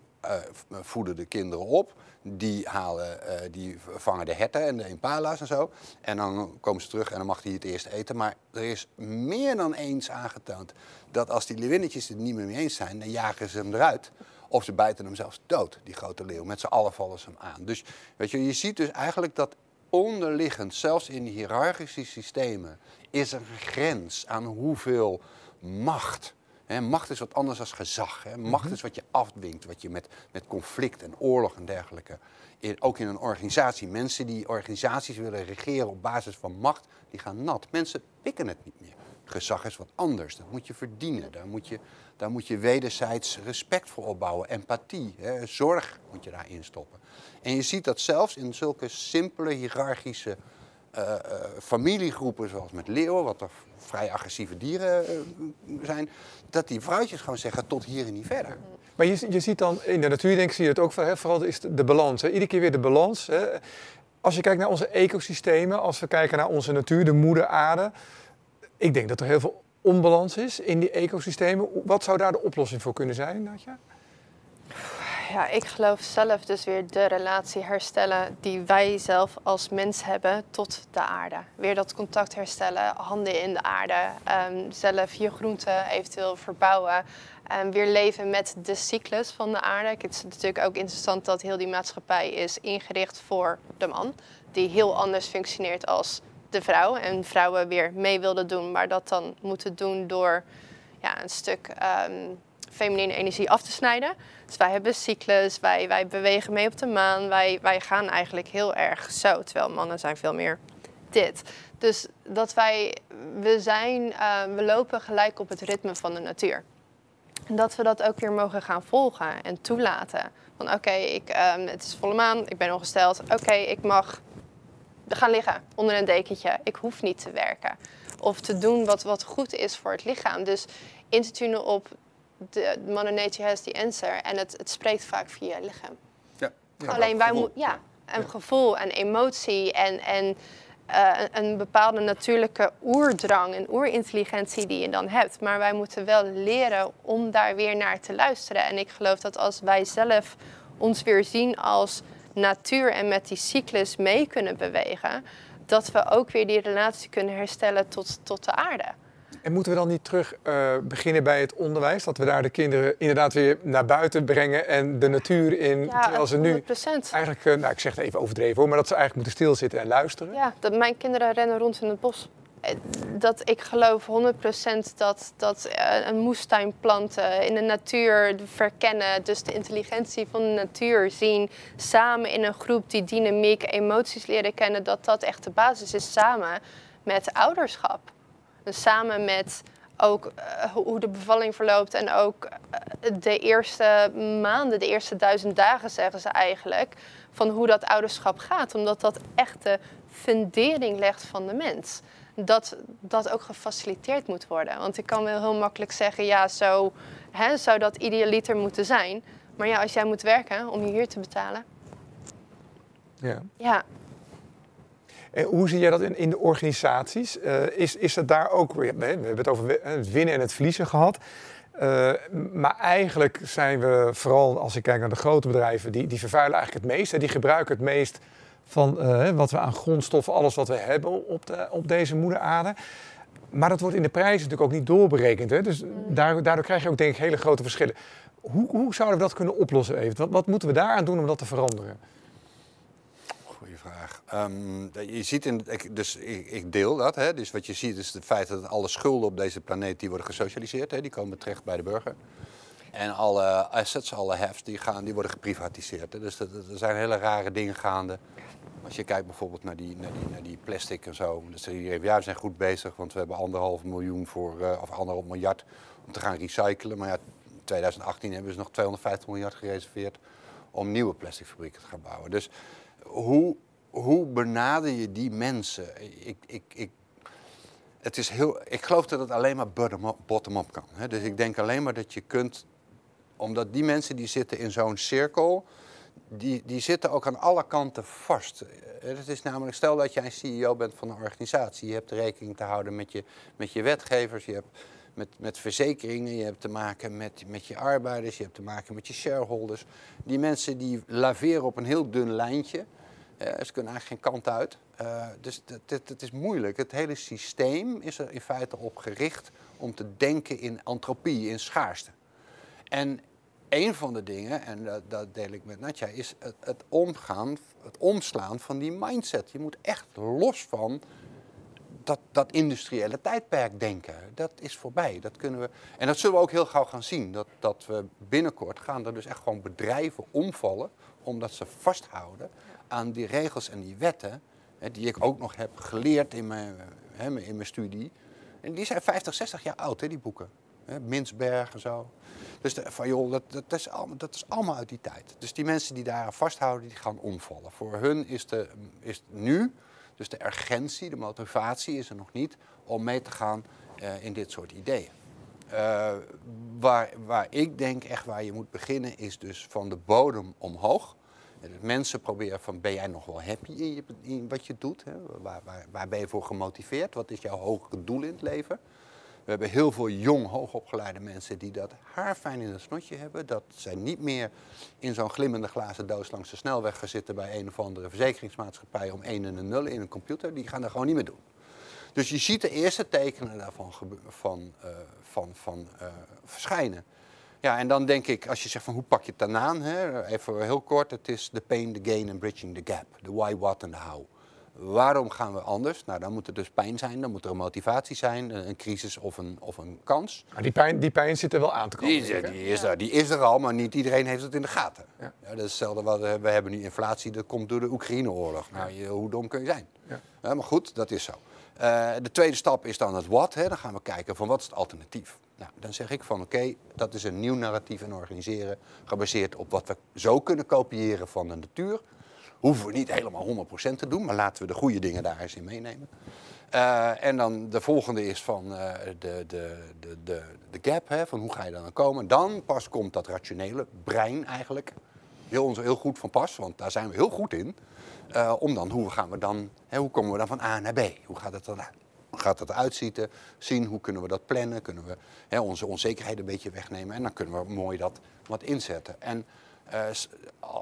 voeden de kinderen op. Die, halen, eh, die vangen de herten en de impala's en zo. En dan komen ze terug en dan mag hij het eerst eten. Maar er is meer dan eens aangetoond dat als die leeuwinnetjes het niet meer mee eens zijn, dan jagen ze hem eruit. Of ze bijten hem zelfs dood, die grote leeuw. Met z'n allen vallen ze hem aan. Dus weet je, je ziet dus eigenlijk dat onderliggend, zelfs in hiërarchische systemen, is er een grens aan hoeveel macht. Macht is wat anders dan gezag. Macht is wat je afdwingt, wat je met, met conflict en oorlog en dergelijke. In, ook in een organisatie. Mensen die organisaties willen regeren op basis van macht, die gaan nat. Mensen pikken het niet meer. Gezag is wat anders. Dat moet je verdienen. Daar moet je, daar moet je wederzijds respect voor opbouwen. Empathie, zorg moet je daarin stoppen. En je ziet dat zelfs in zulke simpele hiërarchische eh, familiegroepen, zoals met leeuwen, wat er vrij agressieve dieren eh, zijn, dat die vrouwtjes gewoon zeggen tot hier en niet verder. Maar je, je ziet dan in de natuur, denk ik, zie je het ook vooral is de, balans. Iedere keer weer de balans. Hè. Als je kijkt naar onze ecosystemen, als we kijken naar onze natuur, de moeder aarde. Ik denk dat er heel veel onbalans is in die ecosystemen. Wat zou daar de oplossing voor kunnen zijn, Natja? Ja, ik geloof zelf dus weer de relatie herstellen die wij zelf als mens hebben tot de aarde. Weer dat contact herstellen, handen in de aarde, ehm, zelf je groenten eventueel verbouwen. En weer leven met de cyclus van de aarde. Het is natuurlijk ook interessant dat heel die maatschappij is ingericht voor de man. Die heel anders functioneert als de vrouw. En vrouwen weer mee wilden doen, maar dat dan moeten doen door ja, een stuk ehm, feminine energie af te snijden. Dus wij hebben cyclus, wij, wij bewegen mee op de maan, wij, wij gaan eigenlijk heel erg zo. Terwijl mannen zijn veel meer dit. Dus dat wij, we zijn, eh, we lopen gelijk op het ritme van de natuur. En dat we dat ook weer mogen gaan volgen en toelaten. Van oké, ik, ehm, het is volle maan, ik ben ongesteld. Oké, ik mag gaan liggen onder een dekentje. Ik hoef niet te werken. Of te doen wat, wat goed is voor het lichaam. Dus in te tunen op de Mother Nature has the answer. En het, het spreekt vaak via je lichaam. Ja. Alleen wij moeten, ja, een gevoel en emotie en, en eh, een, een bepaalde natuurlijke oerdrang en oerintelligentie die je dan hebt. Maar wij moeten wel leren om daar weer naar te luisteren. En ik geloof dat als wij zelf ons weer zien als natuur en met die cyclus mee kunnen bewegen, dat we ook weer die relatie kunnen herstellen tot, tot de aarde. En moeten we dan niet terug uh, beginnen bij het onderwijs? Dat we daar de kinderen inderdaad weer naar buiten brengen en de natuur in. Ja, terwijl ze nu 100%. eigenlijk, uh, nou ik zeg het even overdreven hoor, maar dat ze eigenlijk moeten stilzitten en luisteren. Ja, dat mijn kinderen rennen rond in het bos. Eh, Dat ik geloof 100% dat, dat eh, een moestuin planten, in de natuur verkennen, dus de intelligentie van de natuur zien, samen in een groep die dynamiek, emoties leren kennen, dat dat echt de basis is samen met ouderschap. Dus samen met ook eh, hoe de bevalling verloopt en ook eh, de eerste maanden, de eerste duizend dagen zeggen ze eigenlijk, van hoe dat ouderschap gaat. Omdat dat echt de fundering legt van de mens. Dat dat ook gefaciliteerd moet worden. Want ik kan wel heel makkelijk zeggen, ja, zo hè, zou dat idealiter moeten zijn. Maar ja, als jij moet werken om je huur te betalen, Ja. ja, En hoe zie jij dat in, in de organisaties? Eh, is, is het daar ook weer, we hebben het over het winnen en het verliezen gehad. Eh, maar eigenlijk zijn we vooral, als ik kijk naar de grote bedrijven, die, die vervuilen eigenlijk het meest. Hè, die gebruiken het meest van eh, wat we aan grondstoffen, alles wat we hebben op, de, op deze moeder aarde. Maar dat wordt in de prijzen natuurlijk ook niet doorberekend. Hè? Dus daardoor, daardoor krijg je ook denk ik hele grote verschillen. Hoe, hoe zouden we dat kunnen oplossen even? Wat, wat moeten we daaraan doen om dat te veranderen? Goeie vraag. Ehm, je ziet in, ik, dus ik, ik deel dat. Hè. Dus wat je ziet is het feit dat alle schulden op deze planeet die worden gesocialiseerd. Hè. Die komen terecht bij de burger. En alle assets, alle hefts, die, gaan, die worden geprivatiseerd. Hè. Dus dat, er zijn hele rare dingen gaande. Als je kijkt bijvoorbeeld naar die, naar die, naar die plastic en zo. Zeg je, ja, we zijn goed bezig, want we hebben anderhalf miljoen voor, eh, of anderhalf miljard om te gaan recyclen. Maar ja, in 2018 hebben ze nog 250 miljard gereserveerd om nieuwe plasticfabrieken te gaan bouwen. Dus hoe, hoe benader je die mensen? Ik, ik, ik, het is heel, ik geloof dat het alleen maar bottom-up kan. Hè? Dus ik denk alleen maar dat je kunt, omdat die mensen die zitten in zo'n cirkel, die, die zitten ook aan alle kanten vast. Eh, Het is namelijk, stel dat jij een CEO bent van een organisatie, je hebt rekening te houden met je, met je wetgevers, je hebt met, met verzekeringen, je hebt te maken met, met je arbeiders, je hebt te maken met je shareholders. Die mensen die laveren op een heel dun lijntje. Eh, ze kunnen eigenlijk geen kant uit. Eh, dus het is moeilijk. Het hele systeem is er in feite op gericht om te denken in entropie, in schaarste. En een van de dingen, en dat, dat deel ik met Natja, is het, het omgaan, het omslaan van die mindset. Je moet echt los van dat, dat industriële tijdperk denken. Dat is voorbij. Dat kunnen we, en dat zullen we ook heel gauw gaan zien. Dat, dat we binnenkort gaan er dus echt gewoon bedrijven omvallen, omdat ze vasthouden aan die regels en die wetten, hè, die ik ook nog heb geleerd in mijn, hè, in mijn studie. En die zijn 50, 60 jaar oud, hè, die boeken. Hè, en zo. Dus de, van, joh, dat, dat, is allemaal, dat is allemaal uit die tijd. Dus die mensen die daar vasthouden, die gaan omvallen. Voor hun is, de, is nu, dus de urgentie, de motivatie is er nog niet om mee te gaan eh, in dit soort ideeën. Eh, waar, waar ik denk echt waar je moet beginnen is dus van de bodem omhoog. Mensen proberen van ben jij nog wel happy in, in wat je doet? Hè? Waar, waar, waar ben je voor gemotiveerd? Wat is jouw hogere doel in het leven? We hebben heel veel jong, hoogopgeleide mensen die dat haarfijn in het snotje hebben. Dat zij niet meer in zo'n glimmende glazen doos langs de snelweg gaan zitten bij een of andere verzekeringsmaatschappij om 1 en een 0 in een computer. Die gaan dat gewoon niet meer doen. Dus je ziet de eerste tekenen daarvan gebe- van, eh, van, van, eh, verschijnen. Ja, en dan denk ik, als je zegt van hoe pak je het dan aan, hè? even heel kort, het is de pain, the gain en bridging the gap. De why, what en de how. Waarom gaan we anders? Nou, dan moet er dus pijn zijn, dan moet er een motivatie zijn, een crisis of een, of een kans. Maar die pijn, die pijn zit er wel aan te komen. Die, die, is er, die is er al, maar niet iedereen heeft het in de gaten. Ja. Ja. dat is hetzelfde wat we, hebben nu inflatie, dat komt door de Oekraïne-oorlog. Nou, je, hoe dom kun je zijn? Ja, maar goed, dat is zo. Eh, de tweede stap is dan het wat. Hè. Dan gaan we kijken van wat is het alternatief. Nou, dan zeg ik van oké, dat is een nieuw narratief en organiseren gebaseerd op wat we zo kunnen kopiëren van de natuur. Hoeven we niet helemaal 100% te doen, maar laten we de goede dingen daar eens in meenemen. Eh, en dan de volgende is van eh, de, de, de, de, de gap, hè, van hoe ga je dan komen. Dan pas komt dat rationele brein eigenlijk heel, heel goed van pas, want daar zijn we heel goed in. Eh, om dan, hoe gaan we dan, hè, hoe komen we dan van A naar B? Hoe gaat het dan gaat het eruit zieten, zien? Hoe kunnen we dat plannen? Kunnen we hè, onze onzekerheid een beetje wegnemen? En dan kunnen we mooi dat wat inzetten. En eh,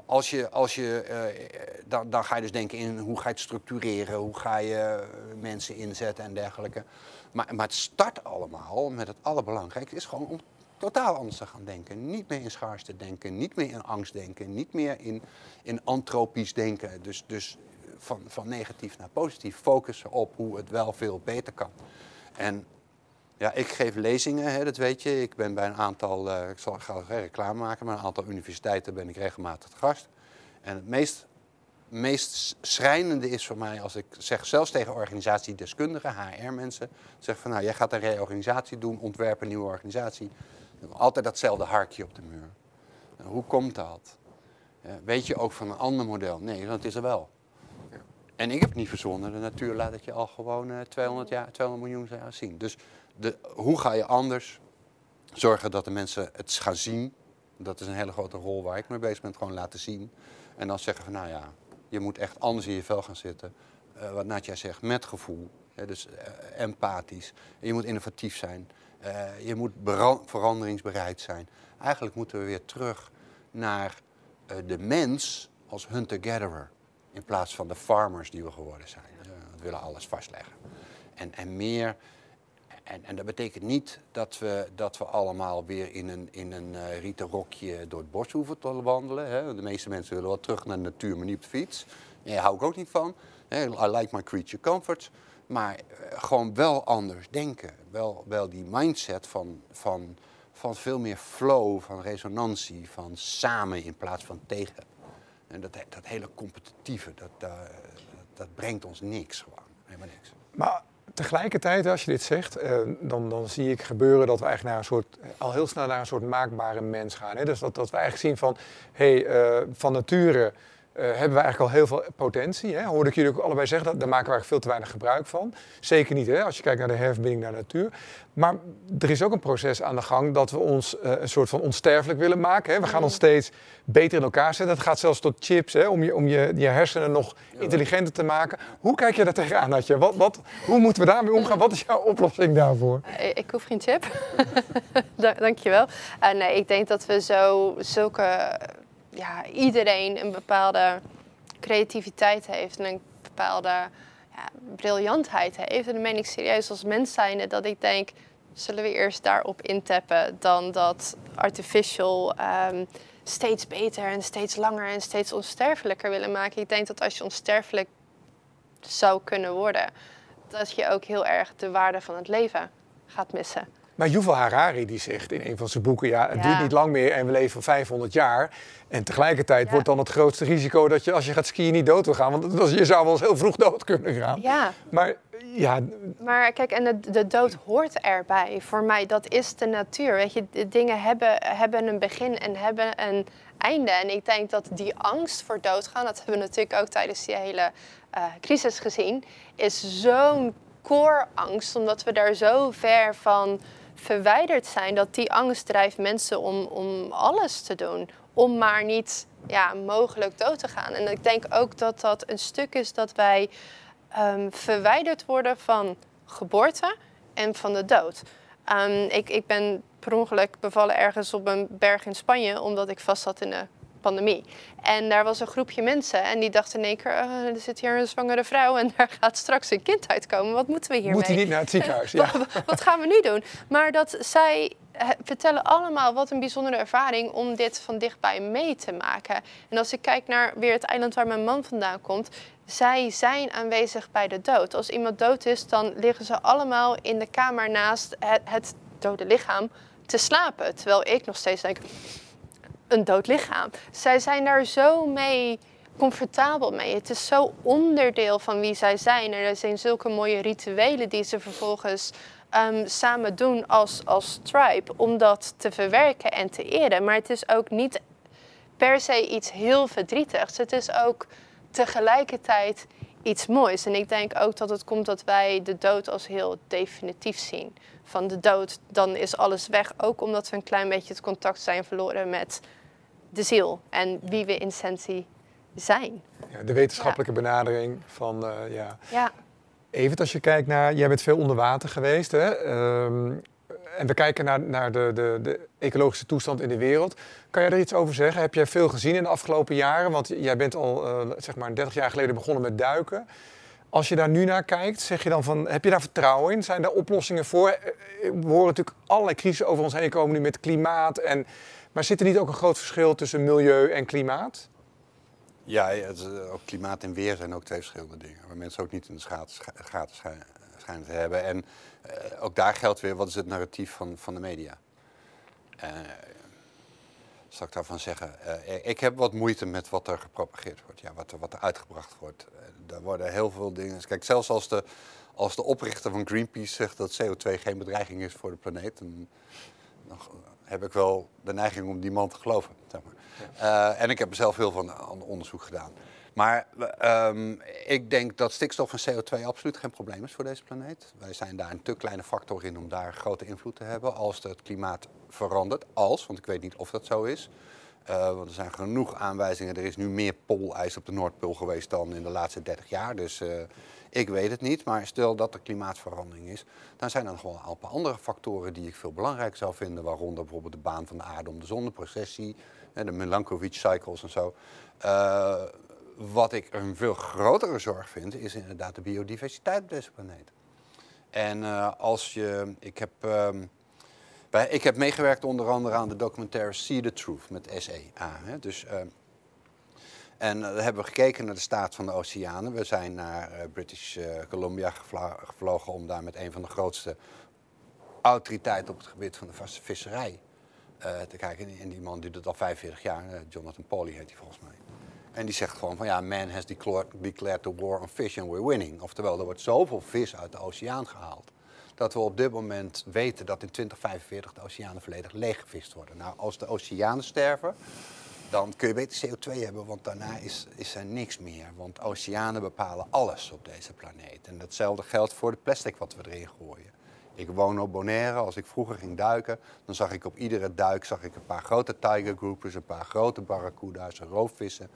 als je, als je, eh, dan, dan ga je dus denken in hoe ga je het structureren, hoe ga je mensen inzetten en dergelijke. Maar, maar het start allemaal met het allerbelangrijkste, is gewoon totaal anders te gaan denken. Niet meer in schaarste denken, niet meer in angst denken, niet meer in, in antropisch denken. Dus, dus van, van negatief naar positief focussen op hoe het wel veel beter kan. En ja, ik geef lezingen, hè, dat weet je. Ik ben bij een aantal, eh, ik zal geen reclame maken, maar een aantal universiteiten ben ik regelmatig gast. En het meest, meest schrijnende is voor mij als ik zeg, zelfs tegen organisatiedeskundigen, HR-mensen, zeg van nou, jij gaat een reorganisatie doen, ontwerp een nieuwe organisatie. Altijd datzelfde harkje op de muur. Hoe komt dat? Eh, weet je ook van een ander model? Nee, dat is er wel. En ik heb het niet verzonnen. De natuur laat het je al gewoon eh, 200, jaar, 200 miljoen jaar zien. Dus de, hoe ga je anders zorgen dat de mensen het gaan zien? Dat is een hele grote rol waar ik mee bezig ben. Gewoon laten zien. En dan zeggen van nou ja, je moet echt anders in je vel gaan zitten. Eh, wat Natja zegt, met gevoel. Dus eh, empathisch. Je moet innovatief zijn. Eh, je moet veranderingsbereid zijn. Eigenlijk moeten we weer terug naar eh, de mens als hunter-gatherer. In plaats van de farmers die we geworden zijn. Eh, we willen alles vastleggen. En, en meer. En, en dat betekent niet dat we, dat we allemaal weer in een, in een eh, rieten rokje door het bos hoeven te wandelen. Hè. De meeste mensen willen wel terug naar de natuur, maar niet op de fiets. Daar hou ik ook niet van. Hè. I like my creature comforts. Maar eh, gewoon wel anders denken. Wel, wel die mindset van, van, van veel meer flow, van resonantie, van samen in plaats van tegen. En dat, dat hele competitieve, dat, eh, dat brengt ons niks gewoon. Helemaal niks. Maar tegelijkertijd, als je dit zegt, eh, dan, dan zie ik gebeuren dat we eigenlijk naar een soort, al heel snel naar een soort maakbare mens gaan. Dus dat, dat we eigenlijk zien van, hé, hey, eh, van nature eh, hebben we eigenlijk al heel veel potentie. Hè? Hoorde ik jullie ook allebei zeggen, dat, daar maken we eigenlijk veel te weinig gebruik van. Zeker niet hè? als je kijkt naar de herverbinding naar de natuur. Maar er is ook een proces aan de gang dat we ons eh, een soort van onsterfelijk willen maken. Hè? We gaan ons steeds beter in elkaar zetten. Dat gaat zelfs tot chips, hè? om, je, om je, je hersenen nog intelligenter te maken. Hoe kijk je daar tegenaan, Natje? Wat, wat, hoe moeten we daarmee omgaan? Wat is jouw oplossing daarvoor? Eh, Ik hoef geen chip. <laughs> Da- Dankjewel. Uh, nee, ik denk dat we zo zulke... Ja, iedereen een bepaalde creativiteit heeft en een bepaalde ja, briljantheid heeft. En dan meen ik serieus als mens zijnde dat ik denk... Zullen we eerst daarop intappen dan dat artificial ehm, steeds beter en steeds langer en steeds onsterfelijker willen maken? Ik denk dat als je onsterfelijk zou kunnen worden, dat je ook heel erg de waarde van het leven gaat missen. Maar Yuval Harari die zegt in een van zijn boeken, ja, het Ja. duurt niet lang meer en we leven 500 jaar. En tegelijkertijd Ja. wordt dan het grootste risico dat je als je gaat skiën niet dood wil gaan. Want je zou wel eens heel vroeg dood kunnen gaan. Ja, Maar ja, maar kijk, en de, de dood hoort erbij. Voor mij, dat is de natuur. Weet je, de dingen hebben, hebben een begin en hebben een einde. En ik denk dat die angst voor doodgaan, dat hebben we natuurlijk ook tijdens die hele eh, crisis gezien, is zo'n core angst, omdat we daar zo ver van verwijderd zijn, dat die angst drijft mensen om, om alles te doen. Om maar niet ja, mogelijk dood te gaan. En ik denk ook dat dat een stuk is dat wij ehm, verwijderd worden van geboorte en van de dood. Ehm, ik, ik ben per ongeluk bevallen ergens op een berg in Spanje, omdat ik vast zat in de pandemie. En daar was een groepje mensen en die dachten in één keer, "Eh, er zit hier een zwangere vrouw en <laughs> daar gaat straks een kind uitkomen. Wat moeten we hiermee? moet hij niet naar het ziekenhuis? <laughs> Ja. Wat, gaan we nu doen? Maar dat zij vertellen allemaal wat een bijzondere ervaring om dit van dichtbij mee te maken. En als ik kijk naar weer het eiland waar mijn man vandaan komt, zij zijn aanwezig bij de dood. Als iemand dood is, dan liggen ze allemaal in de kamer naast het, het dode lichaam te slapen. Terwijl ik nog steeds denk, een dood lichaam. Zij zijn daar zo mee comfortabel mee. Het is zo onderdeel van wie zij zijn. En er zijn zulke mooie rituelen die ze vervolgens ehm, samen doen als, als tribe. Om dat te verwerken en te eren. Maar het is ook niet per se iets heel verdrietigs. Het is ook tegelijkertijd iets moois. En ik denk ook dat het komt dat wij de dood als heel definitief zien. Van de dood, dan is alles weg. Ook omdat we een klein beetje het contact zijn verloren met de ziel en wie we in essentie zijn. Ja, de wetenschappelijke benadering van, eh, ja. Ja, Even als je kijkt naar, jij bent veel onder water geweest hè? Ehm, en we kijken naar, naar de, de, de, ecologische toestand in de wereld. Kan jij er iets over zeggen? Heb jij veel gezien in de afgelopen jaren? Want jij bent al uh, zeg maar 30 jaar geleden begonnen met duiken. Als je daar nu naar kijkt, zeg je dan van, heb je daar vertrouwen in? Zijn daar oplossingen voor? Eh, we horen natuurlijk allerlei crises over ons heen komen nu met klimaat. En, maar zit er niet ook een groot verschil tussen milieu en klimaat? Ja, het, ook klimaat en weer zijn ook twee verschillende dingen. Waar mensen ook niet in de gaten schijnen te hebben. En uh, ook daar geldt weer, wat is het narratief van, van de media? Uh, zal ik daarvan zeggen? Ik heb wat moeite met wat er gepropageerd wordt, ja, wat, er, wat er uitgebracht wordt. er worden heel veel dingen. Kijk, zelfs als de, als de oprichter van Greenpeace zegt dat CO2 geen bedreiging is voor de planeet, dan heb ik wel de neiging om die man te geloven. Zeg maar. Uh, en ik heb zelf heel veel onderzoek gedaan. Maar um, ik denk dat stikstof en CO2 absoluut geen probleem is voor deze planeet. Wij zijn daar een te kleine factor in om daar grote invloed te hebben als het klimaat verandert. Als, want ik weet niet of dat zo is. Uh, want er zijn genoeg aanwijzingen. Er is nu meer poolijs op de Noordpool geweest dan in de laatste 30 jaar. Dus uh, ik weet het niet. Maar stel dat er klimaatverandering is, dan zijn er wel een paar andere factoren die ik veel belangrijker zou vinden. Waaronder bijvoorbeeld de baan van de aarde om de zon, de processie, de Milankovitch cycles en zo. Uh, wat ik een veel grotere zorg vind, is inderdaad de biodiversiteit op deze planeet. En uh, als je. Ik heb, um, bij, ik heb meegewerkt onder andere aan de documentaire See the Truth met SEA. Dus, uh, en uh, hebben we gekeken naar de staat van de oceanen. We zijn naar British Columbia gevlogen om daar met een van de grootste autoriteiten op het gebied van de visserij te kijken. En die man doet het al 45 jaar, Jonathan Pauly heet hij volgens mij. En die zegt gewoon van ja, man has declared the war on fish and we're winning. Oftewel, er wordt zoveel vis uit de oceaan gehaald. Dat we op dit moment weten dat in 2045 de oceanen volledig leeggevist worden. Nou, als de oceanen sterven, dan kun je beter CO2 hebben, want daarna is, is er niks meer. Want oceanen bepalen alles op deze planeet. En datzelfde geldt voor de plastic wat we erin gooien. Ik woon op Bonaire. Als ik vroeger ging duiken, dan zag ik op iedere duik zag ik een paar grote tiger groupers, een paar grote barracuda's, roofvissen.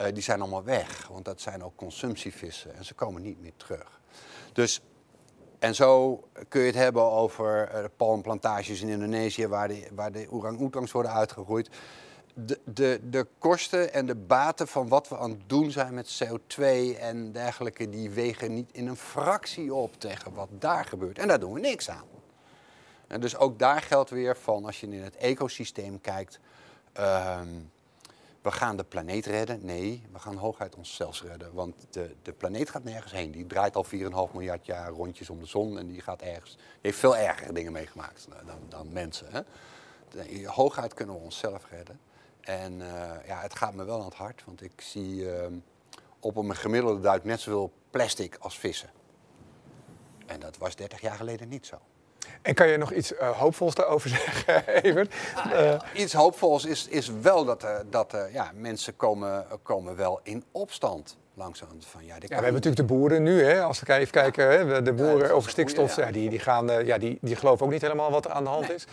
Uh, die zijn allemaal weg, want dat zijn ook consumptievissen en ze komen niet meer terug. Dus, en zo kun je het hebben over uh, palmplantages in Indonesië waar de, waar de orang-oetangs worden uitgegroeid. De, de, de kosten en de baten van wat we aan het doen zijn met CO2 en dergelijke, die wegen niet in een fractie op tegen wat daar gebeurt. En daar doen we niks aan. En dus ook daar geldt weer van, als je in het ecosysteem kijkt, uh, we gaan de planeet redden. Nee, we gaan hooguit onszelf redden. Want de, de planeet gaat nergens heen. Die draait al 4,5 miljard jaar rondjes om de zon. En die gaat ergens. Die heeft veel ergere dingen meegemaakt dan, dan mensen. Hè? Hooguit kunnen we onszelf redden. En uh, ja, het gaat me wel aan het hart. Want ik zie uh, op een gemiddelde duik net zoveel plastic als vissen. En dat was 30 jaar geleden niet zo. En kan je nog iets uh, hoopvols daarover <laughs> zeggen, Evert? Ah, ja. Iets hoopvols is, is wel dat, uh, dat ja, mensen komen, komen wel in opstand langzaam. Van, ja, ja, we hebben natuurlijk de boeren nu, hè, als we even kijken, hè, de boeren over stikstof, ja, die, die, gaan, ja, die, die geloven ook niet helemaal wat er aan de hand nee. is.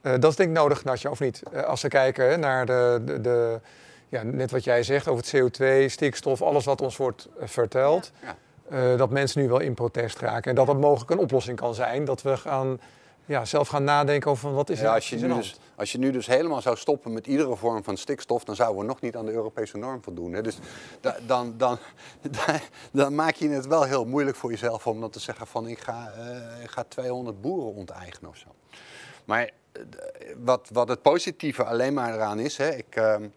Dat is denk ik nodig, Natje, of niet? als we kijken hè, naar de, de, de, ja, net wat jij zegt over het CO2, stikstof, alles wat ons wordt verteld. Ja. Dat mensen nu wel in protest raken. En dat dat mogelijk een oplossing kan zijn. Dat we gaan, ja, zelf gaan nadenken over wat is ja, als je, nu dus, als je nu dus helemaal zou stoppen met iedere vorm van stikstof... dan zouden we nog niet aan de Europese norm voldoen. Hè? Dus da, dan, dan, <laughs> dan, dan, maak je het wel heel moeilijk voor jezelf... om dan te zeggen van ik ga, ik ga 200 boeren onteigenen of zo. Maar wat, wat het positieve alleen maar eraan is... Hè, ik, ehm,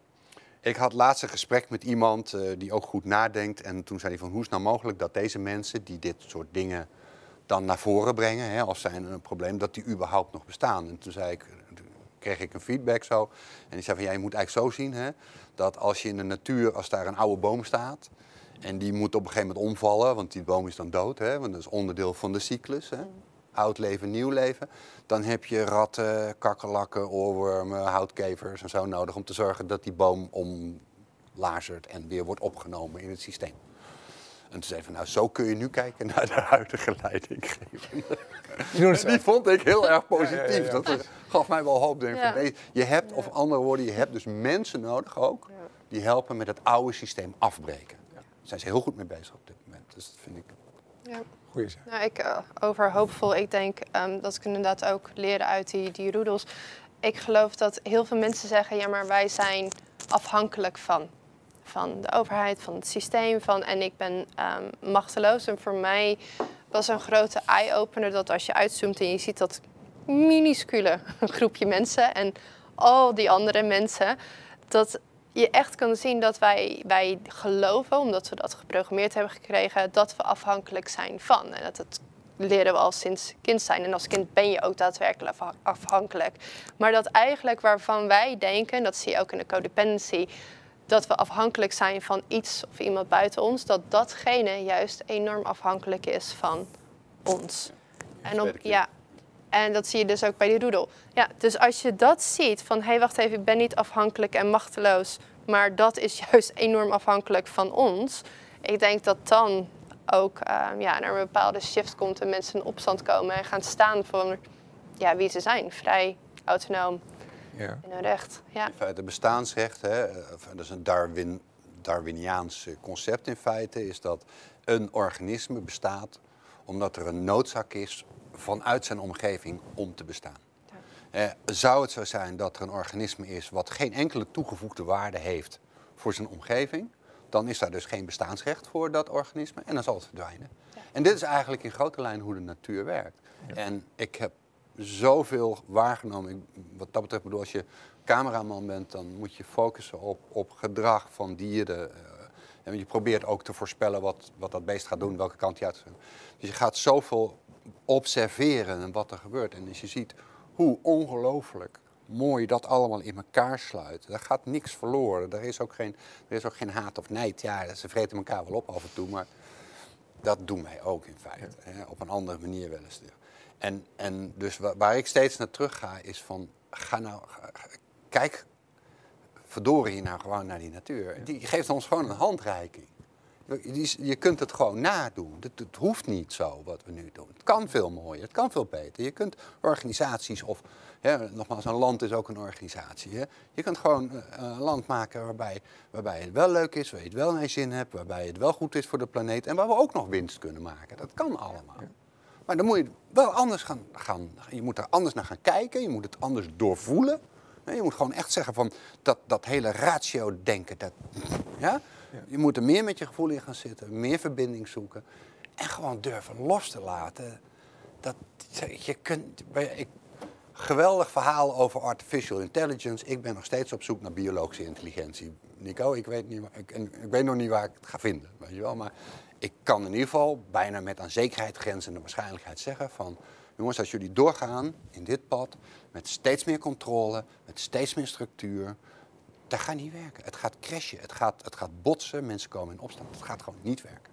ik had laatst een gesprek met iemand uh, die ook goed nadenkt. En toen zei hij van hoe is nou mogelijk dat deze mensen die dit soort dingen dan naar voren brengen, hè, als zijn een probleem, dat die überhaupt nog bestaan. En toen zei ik, kreeg ik een feedback zo. En die zei van ja, je moet eigenlijk zo zien hè, dat als je in de natuur, als daar een oude boom staat. En die moet op een gegeven moment omvallen, want die boom is dan dood. Hè, want dat is onderdeel van de cyclus. Hè oud leven, nieuw leven. Dan heb je ratten, kakkerlakken, oorwormen, houtkevers en zo nodig om te zorgen dat die boom omlazert en weer wordt opgenomen in het systeem. En toen zei van, nou zo kun je nu kijken naar de huidige leidinggevende. <laughs> Die vond ik heel erg positief. Dat gaf mij wel hoop. Denk van, nee, je hebt, of andere woorden, je hebt dus mensen nodig ook, die helpen met het oude systeem afbreken. Daar zijn ze heel goed mee bezig op dit moment. Dus dat vind ik Ja. Goeie zaak. Nou, ik uh, over hoopvol, ik denk um, dat ik inderdaad ook leren uit die, die roedels. Ik geloof dat heel veel mensen zeggen, ja, maar wij zijn afhankelijk van. Van de overheid, van het systeem, van en ik ben um, machteloos. En voor mij was een grote eye-opener dat als je uitzoomt en je ziet dat minuscule <laughs> groepje mensen en al die andere mensen, dat je echt kan zien dat wij, wij geloven, omdat we dat geprogrammeerd hebben gekregen, dat we afhankelijk zijn van. En dat het leren we al sinds kind zijn. En als kind ben je ook daadwerkelijk afhankelijk. Maar dat eigenlijk waarvan wij denken, dat zie je ook in de codependency, dat we afhankelijk zijn van iets of iemand buiten ons, dat datgene juist enorm afhankelijk is van ons. En, op, ja, en dat zie je dus ook bij die roedel. Ja, dus als je dat ziet, van hé, hey, wacht even, ik ben niet afhankelijk en machteloos, maar dat is juist enorm afhankelijk van ons. Ik denk dat dan ook uh, ja, naar een bepaalde shift komt en mensen in opstand komen en gaan staan voor ja, wie ze zijn. Vrij, autonoom, ja. in hun recht. Ja. In feite bestaansrecht, hè, dat is een Darwin, Darwiniaans concept in feite, is dat een organisme bestaat omdat er een noodzaak is vanuit zijn omgeving om te bestaan. Eh, zou het zo zijn dat er een organisme is wat geen enkele toegevoegde waarde heeft voor zijn omgeving, dan is daar dus geen bestaansrecht voor dat organisme en dan zal het verdwijnen. Ja. En dit is eigenlijk in grote lijn hoe de natuur werkt. En ik heb zoveel waargenomen. wat dat betreft bedoel, als je cameraman bent, dan moet je focussen op, op gedrag van dieren. En je probeert ook te voorspellen wat, wat dat beest gaat doen, welke kant hij uit gaat. Dus je gaat zoveel observeren en wat er gebeurt. En als je ziet hoe ongelooflijk mooi dat allemaal in elkaar sluit. Daar gaat niks verloren. Er is ook geen, er is ook geen haat of nijd. Ja, ze vreten elkaar wel op af en toe, maar dat doen wij ook in feite. Hè? Op een andere manier wel eens. En, en dus waar, ik steeds naar terug ga, is van, ga nou, kijk verdorie nou gewoon naar die natuur. Die geeft ons gewoon een handreiking. Je kunt het gewoon nadoen. Het, hoeft niet zo wat we nu doen. Het kan veel mooier, het kan veel beter. Je kunt organisaties of, nogmaals, een land is ook een organisatie. Hè? Je kunt gewoon eh, een land maken waarbij, waarbij het wel leuk is, waar je het wel naar zin hebt, waarbij het wel goed is voor de planeet en waar we ook nog winst kunnen maken. Dat kan allemaal. Maar dan moet je wel anders gaan, gaan, je moet er anders naar gaan kijken, je moet het anders doorvoelen. Je moet gewoon echt zeggen van dat, dat hele ratio-denken, dat, ja? Je moet er meer met je gevoel in gaan zitten, meer verbinding zoeken. En gewoon durven los te laten. Dat, je kunt, ik, geweldig verhaal over artificial intelligence. Ik ben nog steeds op zoek naar biologische intelligentie. Nico, ik weet, niet, ik, ik weet nog niet waar ik het ga vinden. Weet je wel? Maar ik kan in ieder geval bijna met aan zekerheid grenzende waarschijnlijkheid zeggen van... Jongens, als jullie doorgaan in dit pad met steeds meer controle, met steeds meer structuur, dat gaat niet werken. Het gaat crashen, het gaat, het gaat botsen, mensen komen in opstand. Het gaat gewoon niet werken.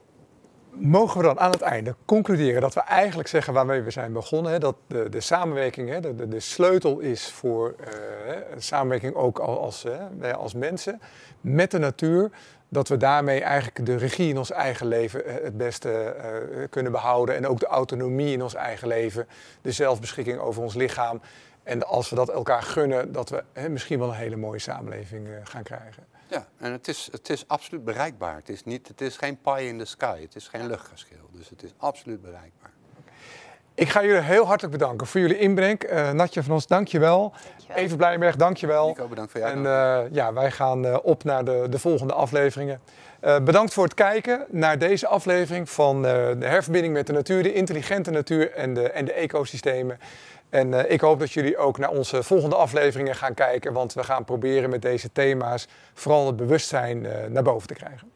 Mogen we dan aan het einde concluderen dat we eigenlijk zeggen waarmee we zijn begonnen, hè, dat de, de samenwerking hè, de, de, sleutel is voor uh, samenwerking ook als, hè, als mensen met de natuur, dat we daarmee eigenlijk de regie in ons eigen leven eh, het beste uh, kunnen behouden en ook de autonomie in ons eigen leven, de zelfbeschikking over ons lichaam en als we dat elkaar gunnen, dat we hè, misschien wel een hele mooie samenleving uh, gaan krijgen. Ja, en het is, het is absoluut bereikbaar. Het is, niet, het is geen pie in the sky, het is geen luchtgeschil. Dus het is absoluut bereikbaar. Ik ga jullie heel hartelijk bedanken voor jullie inbreng. Uh, Natje van ons, dank je wel. Even Blijenberg, dank je wel. Nico, bedankt voor jou. En uh, ja, wij gaan uh, op naar de, de volgende afleveringen. bedankt voor het kijken naar deze aflevering van de herverbinding met de natuur, de intelligente natuur en de, en de ecosystemen. En uh, ik hoop dat jullie ook naar onze volgende afleveringen gaan kijken, want we gaan proberen met deze thema's vooral het bewustzijn uh, naar boven te krijgen.